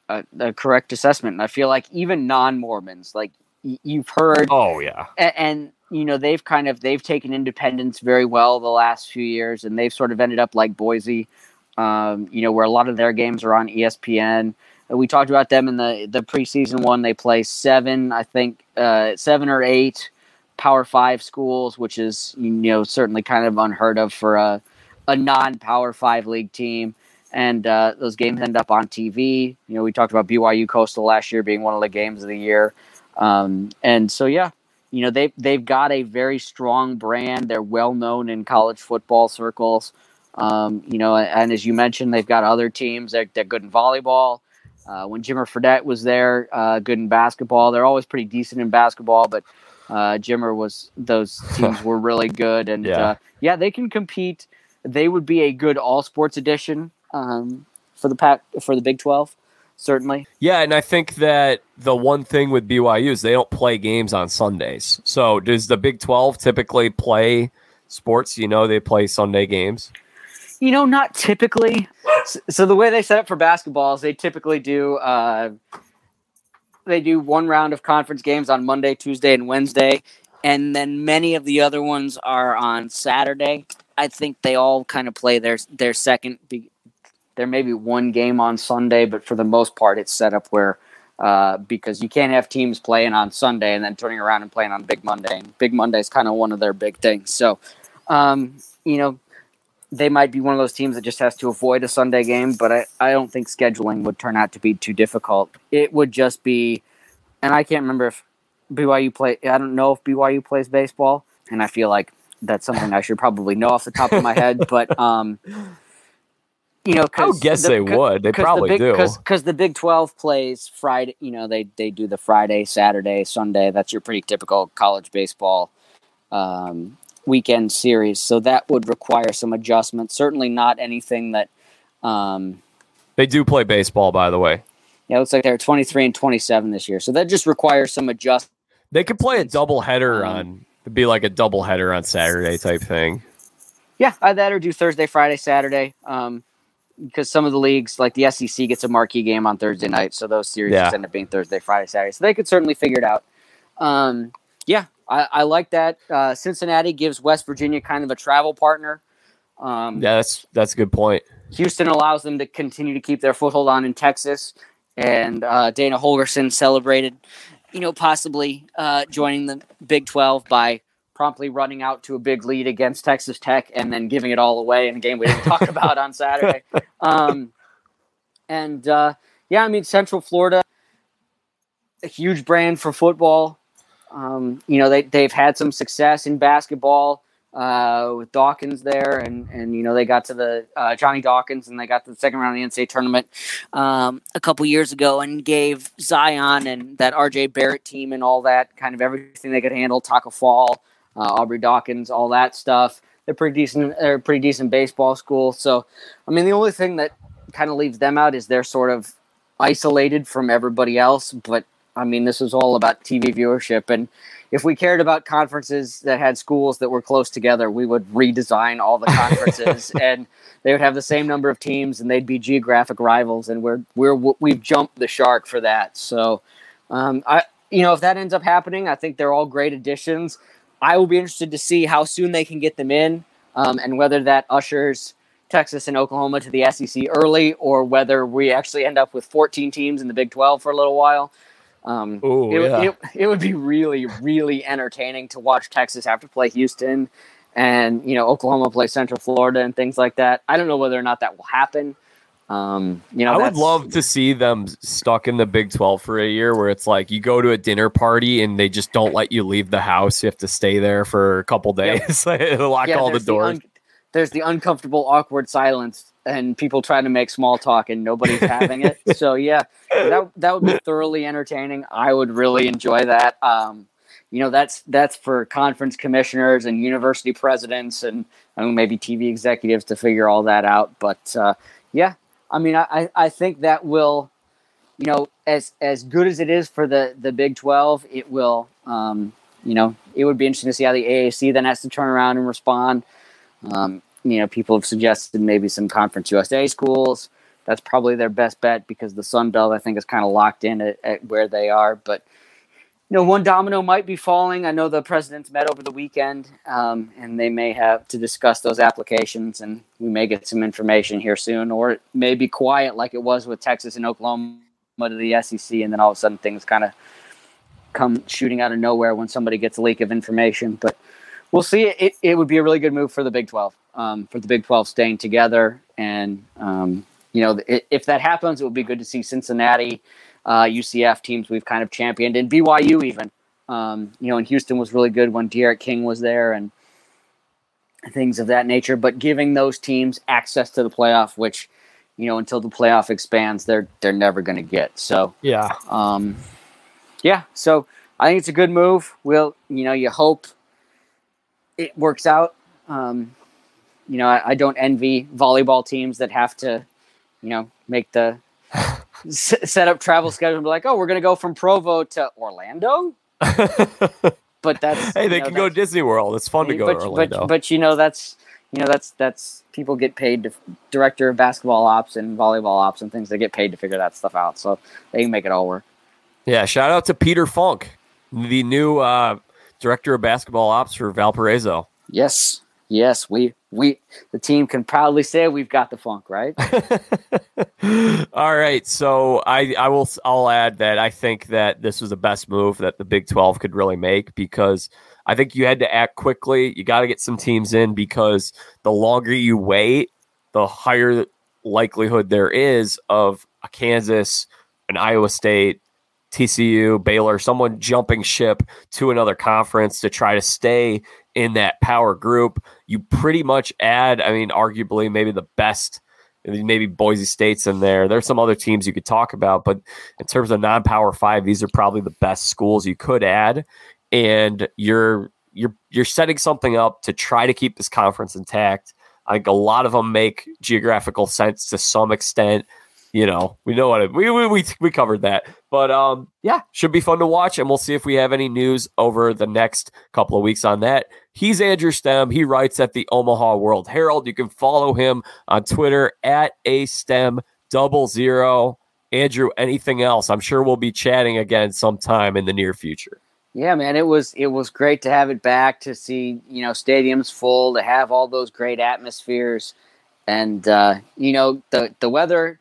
a, a correct assessment. And I feel like even non Mormons, like y- you've heard, Oh yeah. and, and you know they've kind of they've taken independence very well the last few years, and they've sort of ended up like Boise, um, you know, where a lot of their games are on ESPN. We talked about them in the the preseason one. They play seven, I think, uh, seven or eight Power Five schools, which is you know certainly kind of unheard of for a a non Power Five league team. And uh, those games end up on TV. You know, we talked about BYU Coastal last year being one of the games of the year. Um, and so, yeah, you know, they they've got a very strong brand. They're well known in college football circles. Um, you know, and as you mentioned, they've got other teams. They're, they're good in volleyball. Uh, when Jimmer Fredette was there, uh, good in basketball. They're always pretty decent in basketball, but uh, Jimmer was those teams were really good, and <laughs> Yeah. uh, yeah, they can compete. They would be a good all sports edition um, for the pack for the Big Twelve, certainly. Yeah, and I think that the one thing with BYU is they don't play games on Sundays. So does the Big 12 typically play sports? You know, they play Sunday games. You know, not typically. So the way they set up for basketball is they typically do uh, they do one round of conference games on Monday, Tuesday, and Wednesday, and then many of the other ones are on Saturday. I think they all kind of play their their second. There may be one game on Sunday, but for the most part, it's set up where uh, because you can't have teams playing on Sunday and then turning around and playing on Big Monday. And Big Monday is kind of one of their big things. So, um, you know, they might be one of those teams that just has to avoid a Sunday game, but I, I don't think scheduling would turn out to be too difficult. It would just be, and I can't remember if BYU play. I don't know if BYU plays baseball, and I feel like that's something I should probably know off the top of my head. But um, <laughs> you know, I would guess the, they would. They probably the big, do because the Big Twelve plays Friday. You know, they they do the Friday, Saturday, Sunday. That's your pretty typical college baseball um, weekend series. So that would require some adjustments. Certainly not anything that. Um, they do play baseball, by the way. Yeah, it looks like they're 23 and 27 this year. So that just requires some adjustment. They could play a double header um, on, it'd be like a double header on Saturday type thing. Yeah, that or do Thursday, Friday, Saturday. Um, because some of the leagues, like the SEC, gets a marquee game on Thursday night, so those series yeah. end up being Thursday, Friday, Saturday. So they could certainly figure it out. Um, yeah, I, I, like that. Uh, Cincinnati gives West Virginia kind of a travel partner. Um, yeah, that's that's a good point. Houston allows them to continue to keep their foothold on in Texas, and uh, Dana Holgorsen celebrated, you know, possibly uh, joining the Big Twelve by promptly running out to a big lead against Texas Tech and then giving it all away in a game we didn't talk about on Saturday. <laughs> Um, and uh, yeah, I mean, Central Florida, a huge brand for football. Um, you know, they, they've had some success in basketball uh, with Dawkins there, and, and you know, they got to the uh, Johnny Dawkins and they got to the second round of the NCAA tournament um, a couple years ago and gave Zion and that RJ Barrett team and all that kind of everything they could handle, Taco Fall Aubrey Dawkins, all that stuff. They're pretty decent. They're a pretty decent baseball school. So, I mean, the only thing that kind of leaves them out is they're sort of isolated from everybody else. But I mean, this is all about TV viewership, and if we cared about conferences that had schools that were close together, we would redesign all the conferences, <laughs> and they would have the same number of teams, and they'd be geographic rivals. And we're we're we've jumped the shark for that. So, um, I you know, if that ends up happening, I think they're all great additions. I will be interested to see how soon they can get them in um, and whether that ushers Texas and Oklahoma to the SEC early or whether we actually end up with 14 teams in the Big 12 for a little while. Um, Ooh, it, yeah. it, it, would be really, really entertaining to watch Texas have to play Houston and, you know, Oklahoma play Central Florida and things like that. I don't know whether or not that will happen. Um, you know, I would love to see them stuck in the Big 12 for a year where it's like you go to a dinner party and they just don't let you leave the house. You have to stay there for a couple days. <laughs> Yep. Lock yeah, all the doors. The un- there's the uncomfortable, awkward silence and people trying to make small talk and nobody's having it. <laughs> So yeah, that that would be thoroughly entertaining. I would really enjoy that. Um, you know, that's that's for conference commissioners and university presidents and I mean, maybe TV executives to figure all that out. But uh, yeah, I mean, I, I think that will, you know, as as good as it is for the the Big Twelve, it will, um, you know, it would be interesting to see how the AAC then has to turn around and respond. Um, you know, people have suggested maybe some Conference USA schools. That's probably their best bet because the Sun Belt, I think, is kind of locked in at, at where they are. But know, one domino might be falling. I know the presidents met over the weekend, um, and they may have to discuss those applications, and we may get some information here soon, or it may be quiet like it was with Texas and Oklahoma to the SEC, and then all of a sudden things kind of come shooting out of nowhere when somebody gets a leak of information. But we'll see. It, it would be a really good move for the Big 12, um, for the Big 12 staying together, and um, you know, if that happens, it would be good to see Cincinnati uh, UCF teams we've kind of championed, and BYU even. Um, you know, and Houston was really good when Derek King was there, and things of that nature. But giving those teams access to the playoff, which you know, until the playoff expands, they're they're never going to get. So yeah, um, yeah. So I think it's a good move. Will you know? You hope it works out. Um, you know, I, I don't envy volleyball teams that have to, you know, make the <laughs> set up travel <laughs> schedule and be like, oh, we're going to go from Provo to Orlando. <laughs> but that's hey, they know, can go Disney World. It's fun to go but, to Orlando. But, but you know that's you know that's that's people get paid to director of basketball ops and volleyball ops and things. They get paid to figure that stuff out, so they can make it all work. Yeah, shout out to Peter Funk, the new uh, director of basketball ops for Valparaiso. Yes, yes, we we the team can proudly say we've got the funk, right? <laughs> All right, so I I will I'll add that I think that this was the best move that the Big 12 could really make because I think you had to act quickly. You got to get some teams in because the longer you wait, the higher likelihood there is of a Kansas, an Iowa State, TCU, Baylor, someone jumping ship to another conference to try to stay in that power group. You pretty much add, I mean, arguably maybe the best, maybe Boise State's in there. There's some other teams you could talk about, but in terms of non power five, these are probably the best schools you could add. And you're you're you're setting something up to try to keep this conference intact. I think a lot of them make geographical sense to some extent you know, we know what it, we, we we covered that. But um, yeah, should be fun to watch, and we'll see if we have any news over the next couple of weeks on that. He's Andrew Stem. He writes at the Omaha World Herald. You can follow him on Twitter at a stem double zero. Andrew, anything else? I'm sure we'll be chatting again sometime in the near future. Yeah, man, it was it was great to have it back to see you know stadiums full to have all those great atmospheres, and uh, you know the the weather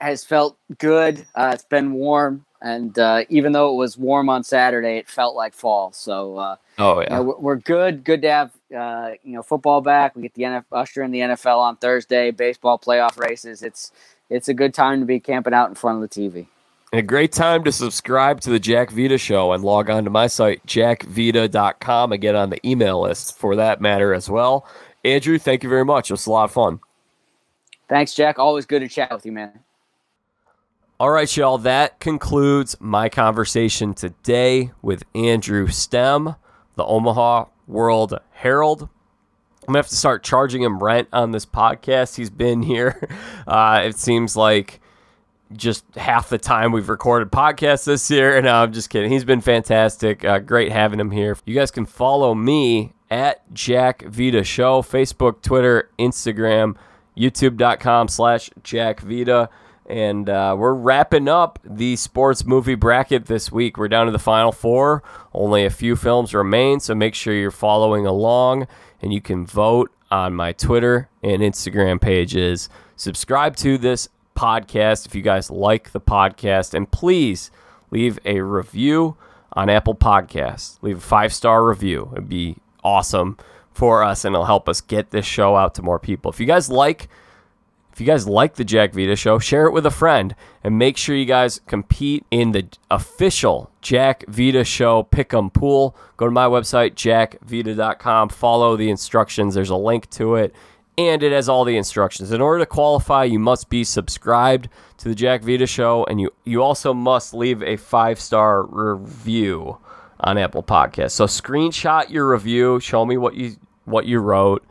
has felt good. Uh, it's been warm, and uh, even though it was warm on Saturday, it felt like fall. So, uh, oh yeah, you know, we're good. Good to have uh, you know football back. We get the NFL, usher in the NFL on Thursday. Baseball playoff races. It's it's a good time to be camping out in front of the TV. a great time to subscribe to the Jack Vita Show and log on to my site, jackvita.com, and get on the email list for that matter as well. Andrew, thank you very much. It was a lot of fun. Thanks, Jack. Always good to chat with you, man. All right, y'all. That concludes my conversation today with Andrew Stem, the Omaha World Herald. I'm gonna have to start charging him rent on this podcast. He's been here. <laughs> Uh, it seems like just half the time we've recorded podcasts this year. No, I'm just kidding. He's been fantastic. Uh, great having him here. You guys can follow me at Jack Vita Show, Facebook, Twitter, Instagram youtube.com slash Jack Vita. And uh, we're wrapping up the sports movie bracket this week. We're down to the final four. Only a few films remain, so make sure you're following along and you can vote on my Twitter and Instagram pages. Subscribe to this podcast if you guys like the podcast. And please leave a review on Apple Podcasts. Leave a five star review. It'd be awesome for us and it'll help us get this show out to more people. If you guys like if you guys like the Jack Vita show, share it with a friend and make sure you guys compete in the official Jack Vita show pick'em pool. Go to my website jackvita.com, follow the instructions. There's a link to it and it has all the instructions. In order to qualify, you must be subscribed to the Jack Vita show and you you also must leave a 5-star review on Apple Podcasts. So screenshot your review, show me what you what you wrote,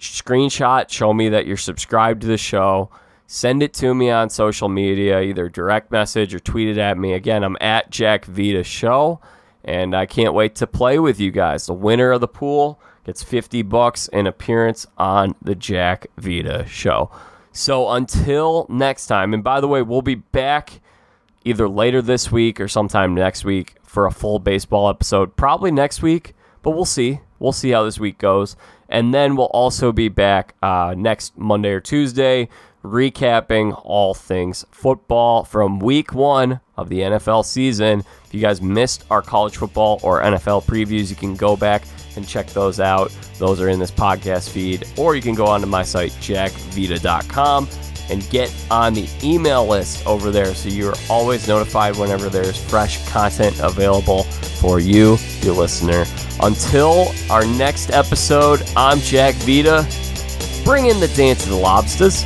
screenshot, show me that you're subscribed to the show. Send it to me on social media, either direct message or tweet it at me. Again, I'm at Jack Vita Show, and I can't wait to play with you guys. The winner of the pool gets 50 bucks an appearance on the Jack Vita Show. So until next time, and by the way, we'll be back either later this week or sometime next week for a full baseball episode. Probably next week, but we'll see. We'll see how this week goes. And then we'll also be back uh, next Monday or Tuesday recapping all things football from week one of the NFL season. If you guys missed our college football or NFL previews, you can go back and check those out. Those are in this podcast feed, or you can go onto my site, jackvita.com, and get on the email list over there so you're always notified whenever there's fresh content available for you, your listener. Until our next episode, I'm Jack Vita. Bring in the dance of the lobsters.